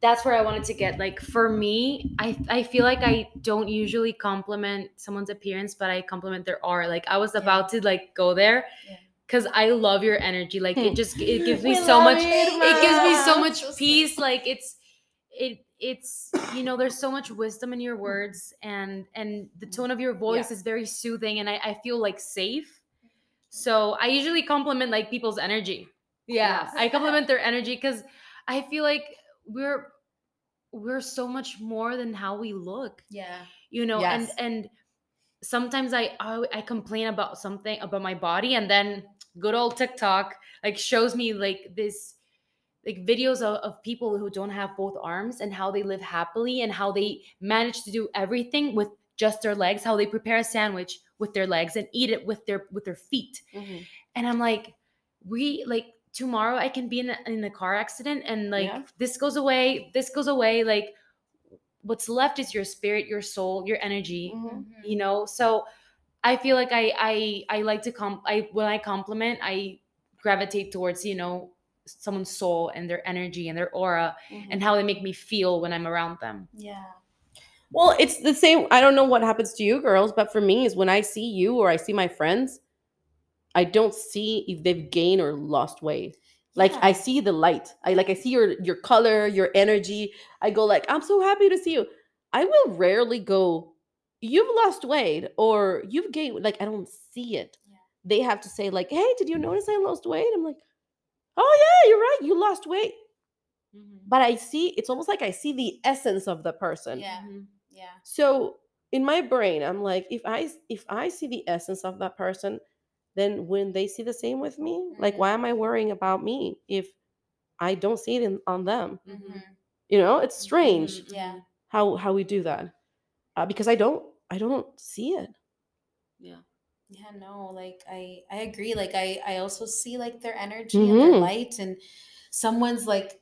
that's where I wanted to get. Like for me, I I feel like I don't usually compliment someone's appearance, but I compliment their aura. Like I was Yeah. about to like go there Yeah. Because I love your energy. Like it just it gives me so much. it, It gives me so much So peace. Like it's it it's you know there's so much wisdom in your words and and the tone of your voice Yeah. is very soothing and I, I feel like safe so i usually compliment like people's energy yeah Yes. i compliment their energy because i feel like we're we're so much more than how we look Yeah. you know Yes. and and sometimes I, I i complain about something about my body and then good old tiktok like shows me like this like videos of, of people who don't have both arms and how they live happily and how they manage to do everything with just their legs how they prepare a sandwich with their legs and eat it with their with their feet Mhm. and i'm like we like tomorrow i can be in a, in a car accident and like Yeah. this goes away this goes away like what's left is your spirit your soul your energy Mhm. you know so i feel like i i i like to com i when i compliment i gravitate towards you know someone's soul and their energy and their aura and how they make me feel when i'm around them Yeah. Well, it's the same. I don't know what happens to you girls, but for me is when I see you or I see my friends, I don't see if they've gained or lost weight. Like I see the light. I like I see your your color, your energy. I go like, I'm so happy to see you. I will rarely go, you've lost weight or you've gained. Like I don't see it. Yeah. They have to say like, hey, did you notice I lost weight? I'm like, oh yeah, you're right. You lost weight. But I see. It's almost like I see the essence of the person. Yeah. Mhm. Yeah. So in my brain, I'm like, if i if I see the essence of that person, then when they see the same with me, like Mhm. why am I worrying about me if I don't see it in, on them? Mhm. You know, it's strange Mhm. Yeah. how how we do that uh, because I don't I don't see it. yeah Yeah, no, like I I agree. Like I I also see like their energy and their Mhm. light and someone's like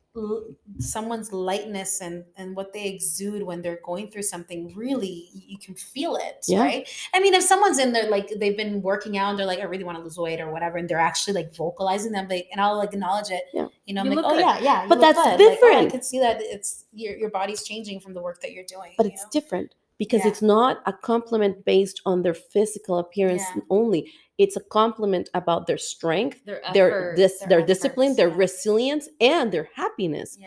someone's lightness and and what they exude when they're going through something really you can feel it Yeah. right i mean if someone's in there like they've been working out and they're like i really want to lose weight or whatever and they're actually like vocalizing them they and i'll like acknowledge it Yeah. you know i'm You like oh good. yeah yeah But that's good. Like, oh, different. i can see that it's your, your body's changing from the work that you're doing but you it's know? different because Yeah. it's not a compliment based on their physical appearance Yeah. only. It's a compliment about their strength Their their dis- their their discipline efforts, their yeah. resilience and their happiness.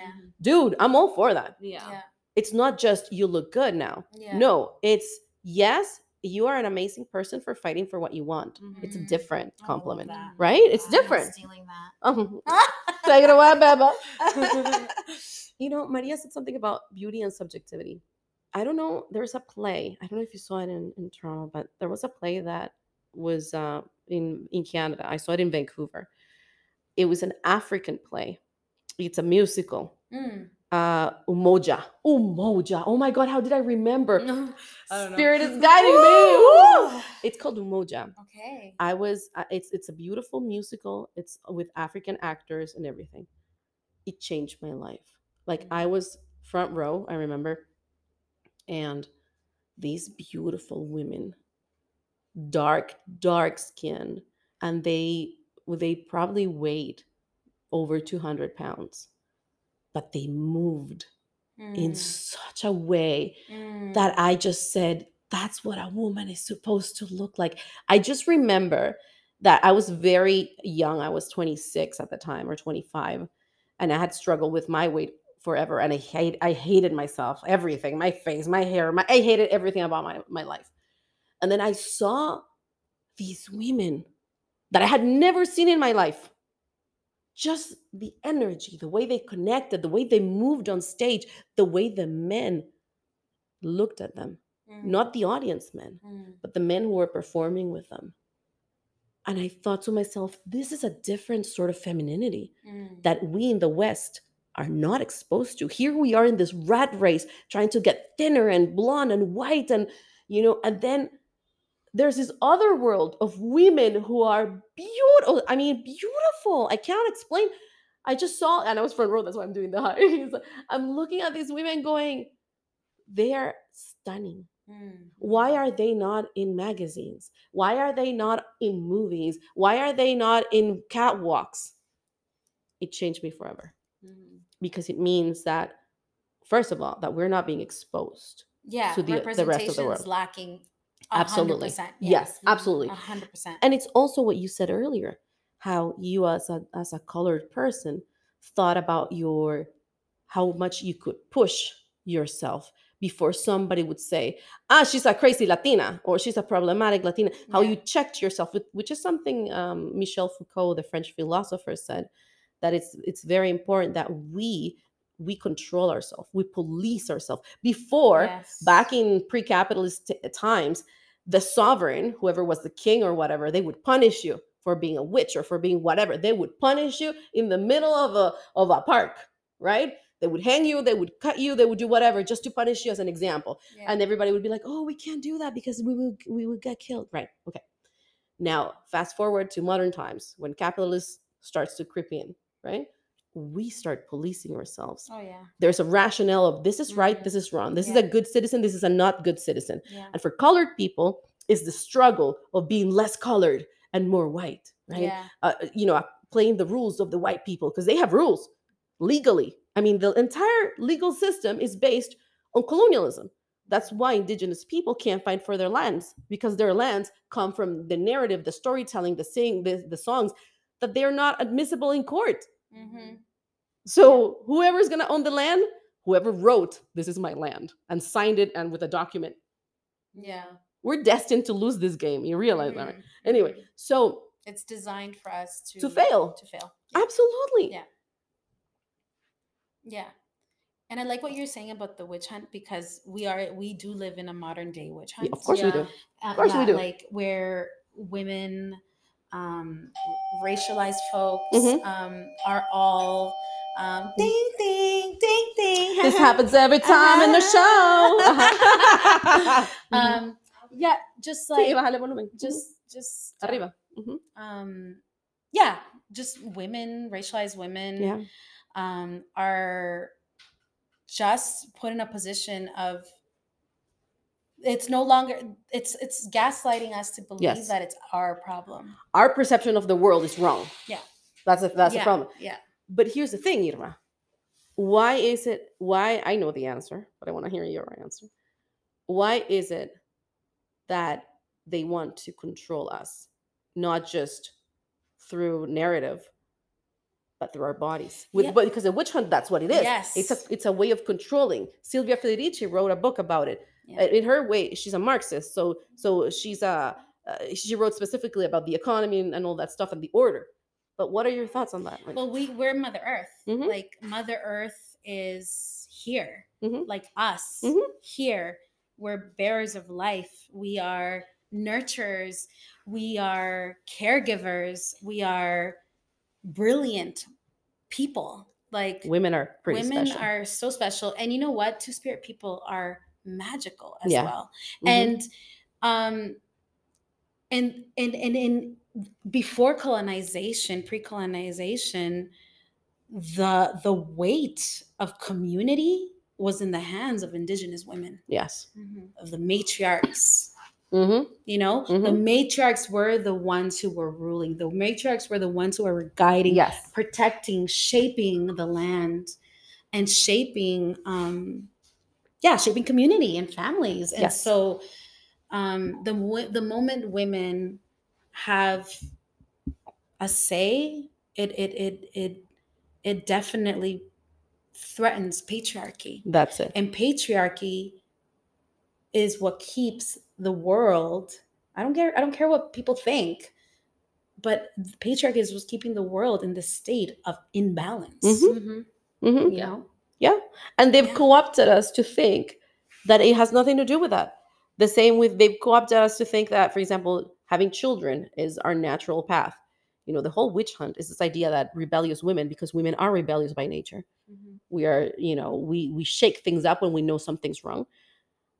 Dude i'm all for that. Yeah. it's not just you look good now. Yeah. No it's yes you are an amazing person for fighting for what you want. It's a Mhm. different compliment right? It's different. stealing that. Um, take it away beba you know maria said something about beauty and subjectivity i don't know there's a play i don't know if you saw it in, in toronto but there was a play that was uh, in in canada i saw it in vancouver it was an african play it's a musical Mm. uh umoja umoja oh my god how did i remember I don't know. spirit is guiding me Woo! it's called umoja okay I was uh, it's it's a beautiful musical. It's with African actors and everything. It changed my life. Like I was front row, I remember, and these beautiful women, dark dark skin, and they they probably weighed over 200 pounds, but they moved in Mm. such a way Mm. that I just said, that's what a woman is supposed to look like. I just remember that I was very young. I was 26 at the time or 25, and I had struggled with my weight forever. And I hate, I hated myself, everything, my face, my hair, my, I hated everything about my, my life. And then I saw these women that I had never seen in my life. Just the energy, the way they connected, the way they moved on stage, the way the men looked at them Mm. not the audience men, Mm. but the men who were performing with them. And I thought to myself, this is a different sort of femininity Mm. that we in the West are not exposed to. Here we are in this rat race trying to get thinner and blonde and white and you know, and then there's this other world of women who are beautiful. I mean, beautiful. I can't explain. I just saw, and I was front row. That's why I'm doing the high. I'm looking at these women going, they are stunning. Mm. Why are they not in magazines? Why are they not in movies? Why are they not in catwalks? It changed me forever Mhm. Because it means that, first of all, that we're not being exposed. yeah to the- the rest of the representation world. is lacking Absolutely. 100%, Yes, Mhm. absolutely. a hundred percent And it's also what you said earlier, how you as a as a colored person thought about your how much you could push yourself before somebody would say, ah, she's a crazy Latina or she's a problematic Latina. How Yeah. you checked yourself, with, which is something um, Michel Foucault, the French philosopher, said that it's it's very important that we we control ourselves, we police ourselves. Before, Yes. back in pre-capitalist t- times, the sovereign, whoever was the king or whatever, they would punish you for being a witch or for being whatever. They would punish you in the middle of a of a park, right? They would hang you, they would cut you, they would do whatever just to punish you as an example. Yeah. And everybody would be like, "Oh, we can't do that because we will we will get killed." Right. Okay. Now, fast forward to modern times when capitalism starts to creep in, right? We start policing ourselves. oh yeah There's a rationale of this is right, this mm-hmm. is wrong. This is a good citizen, this is a not good citizen. yeah And for colored people, is the struggle of being less colored and more white, right? yeah Uh, uh you know, uh, playing the rules of the white people because they have rules legally. I mean, the entire legal system is based on colonialism. That's why indigenous people can't fight for their lands because their lands come from the narrative, the storytelling, the sing, the, the songs that they're not admissible in court. hmm So whoever's gonna own the land, whoever wrote "This is my land" and signed it and with a document, yeah we're destined to lose this game. You realize that, right? Mhm. Anyway, Mhm. so it's designed for us to To fail. to fail yeah. absolutely, Yeah. Yeah. And I like what you're saying about the witch hunt because we are we do live in a modern day witch Yeah, hunt. of course we Yeah. do. Uh, course we do. Like where women, um, racialized folks, Mhm. um, are all um, ding ding ding ding. This happens every time in the show. Mhm. um, yeah, just Sí, like bájale volumen. just just uh, arriba. Mhm. um, yeah, just women, racialized women. Yeah. um, are just put in a position of it's no longer it's it's gaslighting us to believe Yes. that it's our problem. Our perception of the world is wrong. Yeah. That's a, that's yeah, the problem. Yeah. But here's the thing, Irma. Why is it? Why I know the answer, but I want to hear your answer. Why is it that they want to control us, not just through narrative, but through our bodies? With, Yeah. but because a witch hunt, that's what it is. Yes. It's a it's a way of controlling. Silvia Federici wrote a book about it. Yeah. Uh, In her way, she's a Marxist, so so she's a uh, she wrote specifically about the economy and, and all that stuff and the order. But what are your thoughts on that? Like, Well, we we're Mother Earth. Mhm. Like Mother Earth is here, Mhm. like us Mhm. here. We're bearers of life. We are nurturers. We are caregivers. We are brilliant people. Like women are pretty women special. are so special, and you know what? Two spirit people are magical as Yeah. well. Mhm. And um, and and and in before colonization, pre-colonization, the the weight of community was in the hands of indigenous women, yes. of the matriarchs. Mm-hmm. You know, the Mhm. matriarchs were the ones who were ruling. The matriarchs were the ones who were guiding, Yes. protecting, shaping the land, and shaping, um, yeah, shaping community and families. And Yes. so, um, the the moment women have a say, it it it it it definitely threatens patriarchy That's it. and patriarchy is what keeps the world i don't care i don't care what people think but patriarchy is what's keeping the world in this state of imbalance Mhm. Mhm. Mm-hmm. you Yeah. know Yeah. And they've Yeah. co-opted us to think that it has nothing to do with that. The same with they've co-opted us to think that, for example, having children is our natural path. You know, the whole witch hunt is this idea that rebellious women, because women are rebellious by nature, mm-hmm. we are, you know, we we shake things up when we know something's wrong.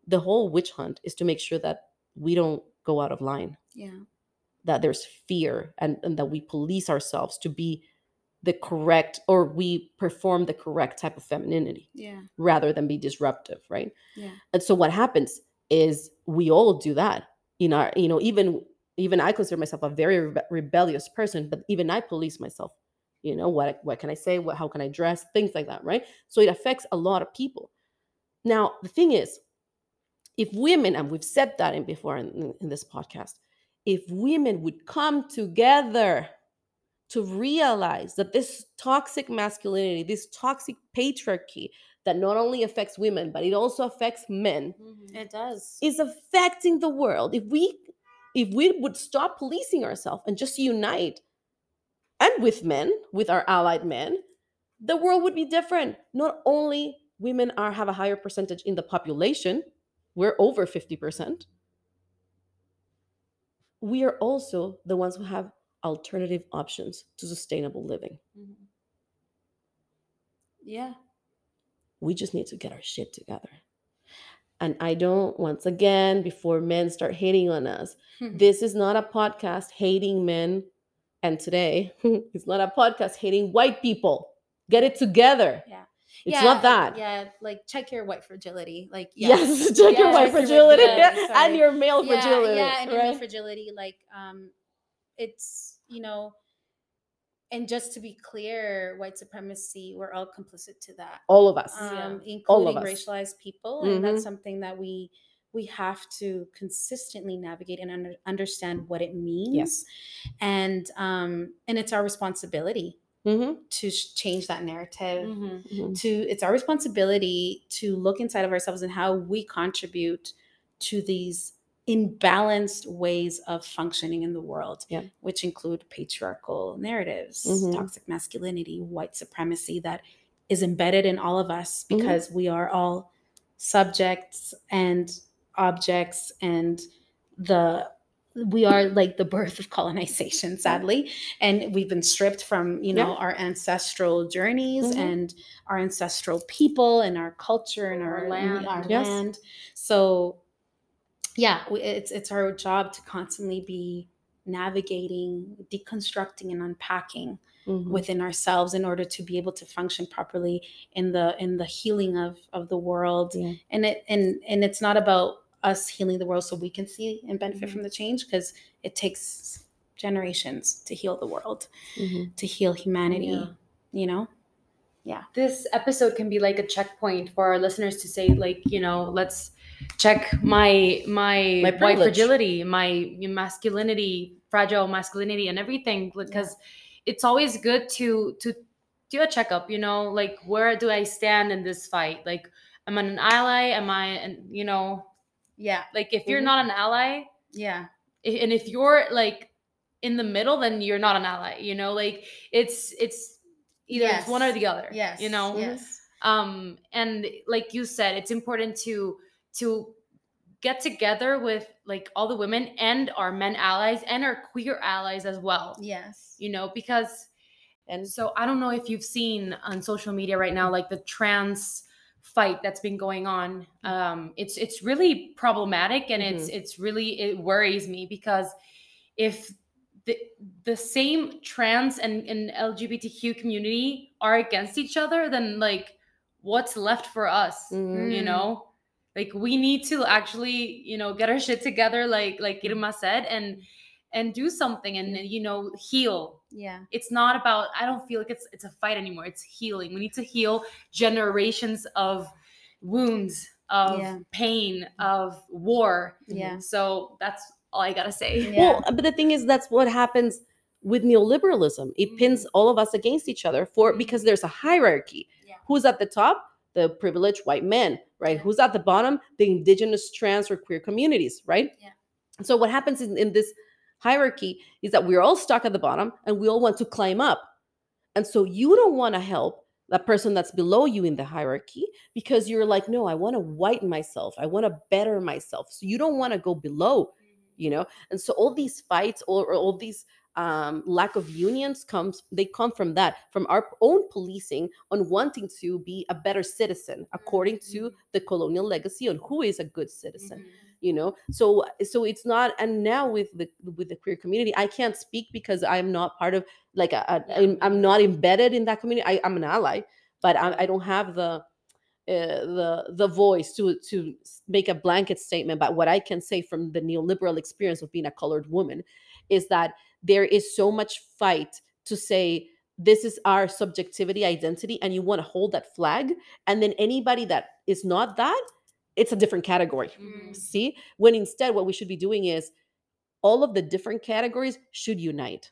The whole witch hunt is to make sure that we don't go out of line. yeah that there's fear and, and that we police ourselves to be the correct or we perform the correct type of femininity yeah. rather than be disruptive right? Yeah. And so what happens is we all do that in our you know even even i consider myself a very rebe- rebellious person but even i police myself. You know what what can i say? What how can i dress? Things like that right? So it affects a lot of people. Now the thing is if women and we've said that in before in, in- in this podcast if women would come together to realize that this toxic masculinity this toxic patriarchy that not only affects women but it also affects men mm-hmm. it does. is affecting the world. If we if we would stop policing ourselves and just unite and with men with our allied men the world would be different. Not only women are have a higher percentage in the population we're over 50% we are also the ones who have alternative options to sustainable living. Yeah. We just need to get our shit together. And i don't once again before men start hating on us this is not a podcast hating men. And today it's not a podcast hating white people. Get it together. Yeah. it's yeah, not that. yeah like check your white fragility like yeah. yes check your white check your fragility fragility, and your male yeah, fragility yeah, and your male fragility, like um, it's you know, and just to be clear, white supremacy, we're all complicit to that, all of us um, of including us. racialized people, and that's Mhm. something that we we have to consistently navigate and under, understand what it means. Yes. and um, and it's our responsibility Mhm, to sh- change that narrative Mhm. mhm. to it's our responsibility to look inside of ourselves and how we contribute to these imbalanced ways of functioning in the world Yeah. which include patriarchal narratives Mhm. toxic masculinity white supremacy that is embedded in all of us Mhm. because we are all subjects and objects and the we are like the birth of colonization sadly and we've been stripped from you know Yeah. our ancestral journeys Mhm. and our ancestral people and our culture and our, Our land. our Yes. land so yeah we- it's it's our job to constantly be navigating deconstructing and unpacking Mhm. within ourselves in order to be able to function properly in the in the healing of of the world Yeah. and it and and it's not about us healing the world so we can see and benefit Mhm. from the change because it takes generations to heal the world Mhm. to heal humanity Yeah. you know yeah this episode can be like a checkpoint for our listeners to say like you know let's check my my, My white fragility my masculinity fragile masculinity and everything because it's always good to to do a checkup you know like where do i stand in this fight? Like am i an ally? Am i an, you know yeah. like if you're Mhm. not an ally yeah. and if you're like in the middle then you're not an ally you know like it's it's either it's one or the other yes. you know? Yes. Um and like you said it's important to to get together with like all the women and our men allies and our queer allies as well. Yes. You know because And so i don't know if you've seen on social media right now like the trans fight that's been going on. Um it's it's really problematic and it's it's really it worries me because if the the same trans and, and lgbtq community are against each other then like what's left for us Mhm. you know like we need to actually you know get our shit together like like irma said and and do something and you know heal yeah it's not about i don't feel like it's it's a fight anymore it's healing we need to heal generations of wounds of Yeah. pain of war yeah so that's all i gotta say Yeah. Well, but the thing is, that's what happens with neoliberalism. It pins Mhm. all of us against each other for Mhm. because there's a hierarchy. Yeah. Who's at the top? The privileged white men, right? Yeah. Who's at the bottom? The indigenous, trans, or queer communities, right? Yeah. So what happens in, in this hierarchy is that we're all stuck at the bottom and we all want to climb up. And so you don't want to help that person that's below you in the hierarchy because you're like, no, I want to whiten myself. I want to better myself. So you don't want to go below mm-hmm. you know and so all these fights or, or all these um, lack of unions comes they come from that from our own policing on wanting to be a better citizen according to the colonial legacy on who is a good citizen you know? So so it's not and now with the with the queer community i can't speak because i'm not part of like a, a- Yeah. I'm, not embedded in that community. I, i'm an ally but I, I don't have the uh, the the voice to to make a blanket statement but what i can say from the neoliberal experience of being a colored woman is that there is so much fight to say this is our subjectivity identity and you want to hold that flag and then anybody that is not that it's a different category. Mhm. see? When instead what we should be doing is all of the different categories should unite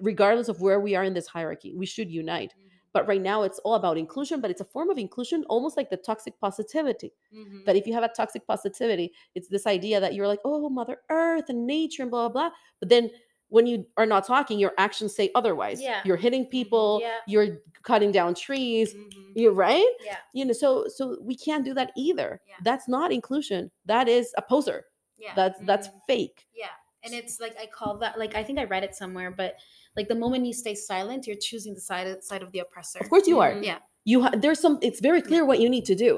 regardless of where we are in this hierarchy we should unite. But right now it's all about inclusion but it's a form of inclusion almost like the toxic positivity. Mhm. that if you have a toxic positivity it's this idea that you're like oh mother earth and nature and blah blah blah but then when you are not talking your actions say otherwise Yeah. you're hitting people Yeah. you're cutting down trees Mhm. you're right yeah you know so so we can't do that either Yeah. that's not inclusion that is a poser yeah that's that's Mhm. fake Yeah. And it's like I call that like I think I read it somewhere, but like the moment you stay silent, you're choosing the side side of the oppressor. of course you are Mhm. Yeah. you ha- there's some it's very clear what you need to do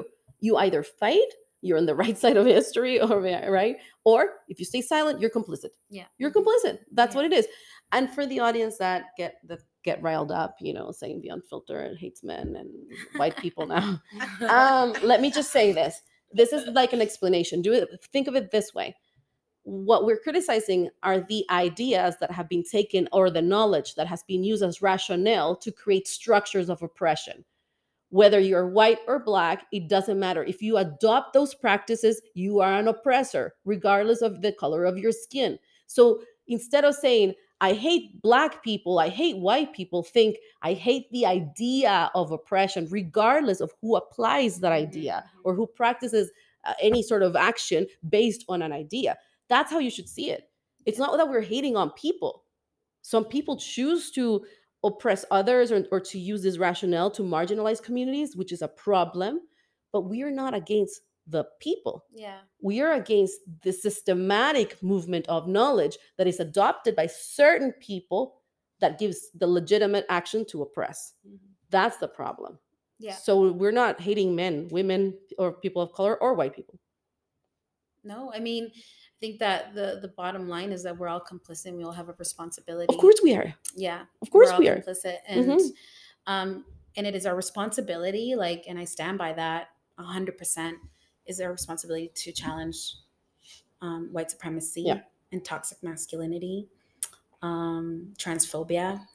you either fight you're on the right side of history or right? Or if you stay silent you're complicit. Yeah. you're complicit. That's Yeah. what it is. And for the audience that get that get riled up you know saying the unfiltered and hates men and white people now um let me just say this. This is like an explanation. Do it think of it this way. What we're criticizing are the ideas that have been taken or the knowledge that has been used as rationale to create structures of oppression whether you're white or black it doesn't matter. If you adopt those practices you are an oppressor regardless of the color of your skin. So instead of saying i hate black people i hate white people think i hate the idea of oppression regardless of who applies that idea Mhm. or who practices uh, any sort of action based on an idea. That's how you should see it. It's not that we're hating on people. Some people choose to oppress others or, or to use this rationale to marginalize communities which is a problem but we are not against the people Yeah. we are against the systematic movement of knowledge that is adopted by certain people that gives the legitimate action to oppress Mhm. that's the problem Yeah. so we're not hating men women or people of color or white people No, I mean, think that the the bottom line is that we're all complicit. And we all have a responsibility. Of course we are. yeah, Of course we're all we are. complicit, and Mhm. um, and it is our responsibility. Like, and I stand by that a hundred percent. Is our responsibility to challenge um, white supremacy Yeah. and toxic masculinity, um, transphobia.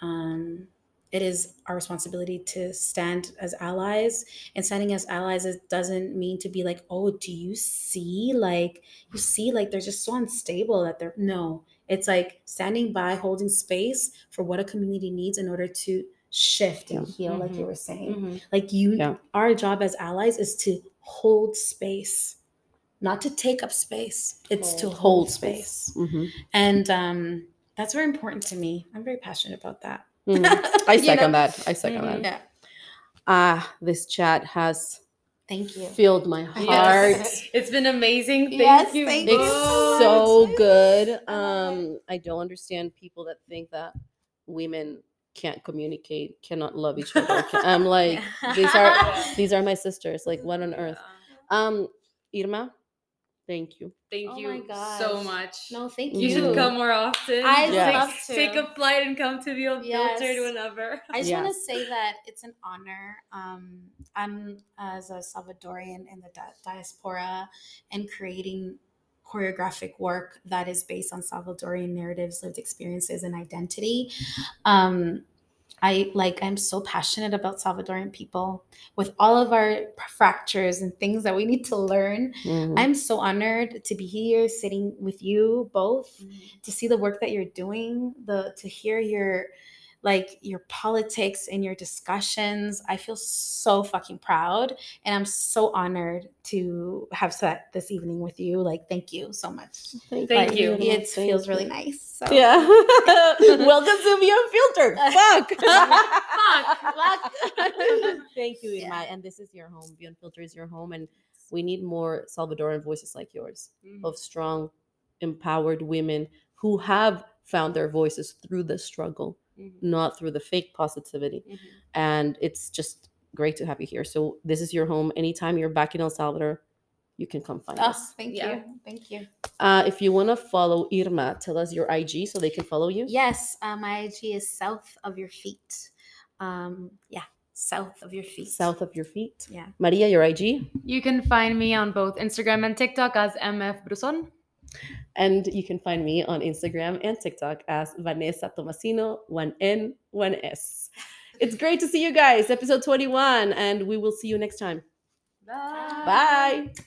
Um, it is our responsibility to stand as allies and standing as allies it doesn't mean to be like oh do you see like you see like they're just so unstable that they're no it's like standing by holding space for what a community needs in order to shift and heal like you were saying Mhm. like you Yeah. our job as allies is to hold space not to take up space it's to Hold. hold space Mhm. and um that's very important to me i'm very passionate about that Mhm. I You second know? that. I 2nd Mhm. that. yeah Ah, this chat has thank you filled my heart. Yes. It's been amazing. Thank Yes, you. thank It's both. so good. Um, I don't understand people that think that women can't communicate, cannot love each other. I'm like, these are these are my sisters. Like, what on earth? Um, Irma, thank you. Thank Oh you so much. no thank You You you should come more often. I'd Just take- love to. Take a flight and come to the Unfiltered Yes. whenever. I just want to say that it's an honor. Um, I'm as a Salvadorian in the di- diaspora and creating choreographic work that is based on Salvadorian narratives, lived experiences, and identity. Um, I like. I'm so passionate about Salvadoran people with all of our fractures and things that we need to learn. Mhm. I'm so honored to be here, sitting with you both to see the work that you're doing the to hear your like your politics and your discussions i feel so fucking proud and i'm so honored to have sat this evening with you like thank you so much Thank Like, you. It thank feels really nice so. Yeah. Welcome to the Unfiltered. Fuck. Fuck. Thank you, Irma. Yeah. And this is your home. The Unfiltered is your home. And we need more Salvadoran voices like yours Mm. of strong, empowered women who have found their voices through the struggle, Mhm. not through the fake positivity. Mhm. And it's just great to have you here. So this is your home. Anytime you're back in El Salvador, you can come find oh, us. thank Yeah. you thank you Uh, if you want to follow Irma, tell us your IG so they can follow you. yes uh, my ig is south of your feet um yeah south of your feet South of your feet. yeah Maria, your IG. You can find me on both Instagram and TikTok as MF Bruson. And you can find me on Instagram and TikTok as Vanesa Tomasino, one N, one S. It's great to see you guys. Episode 21, and we will see you next time. Bye. Bye.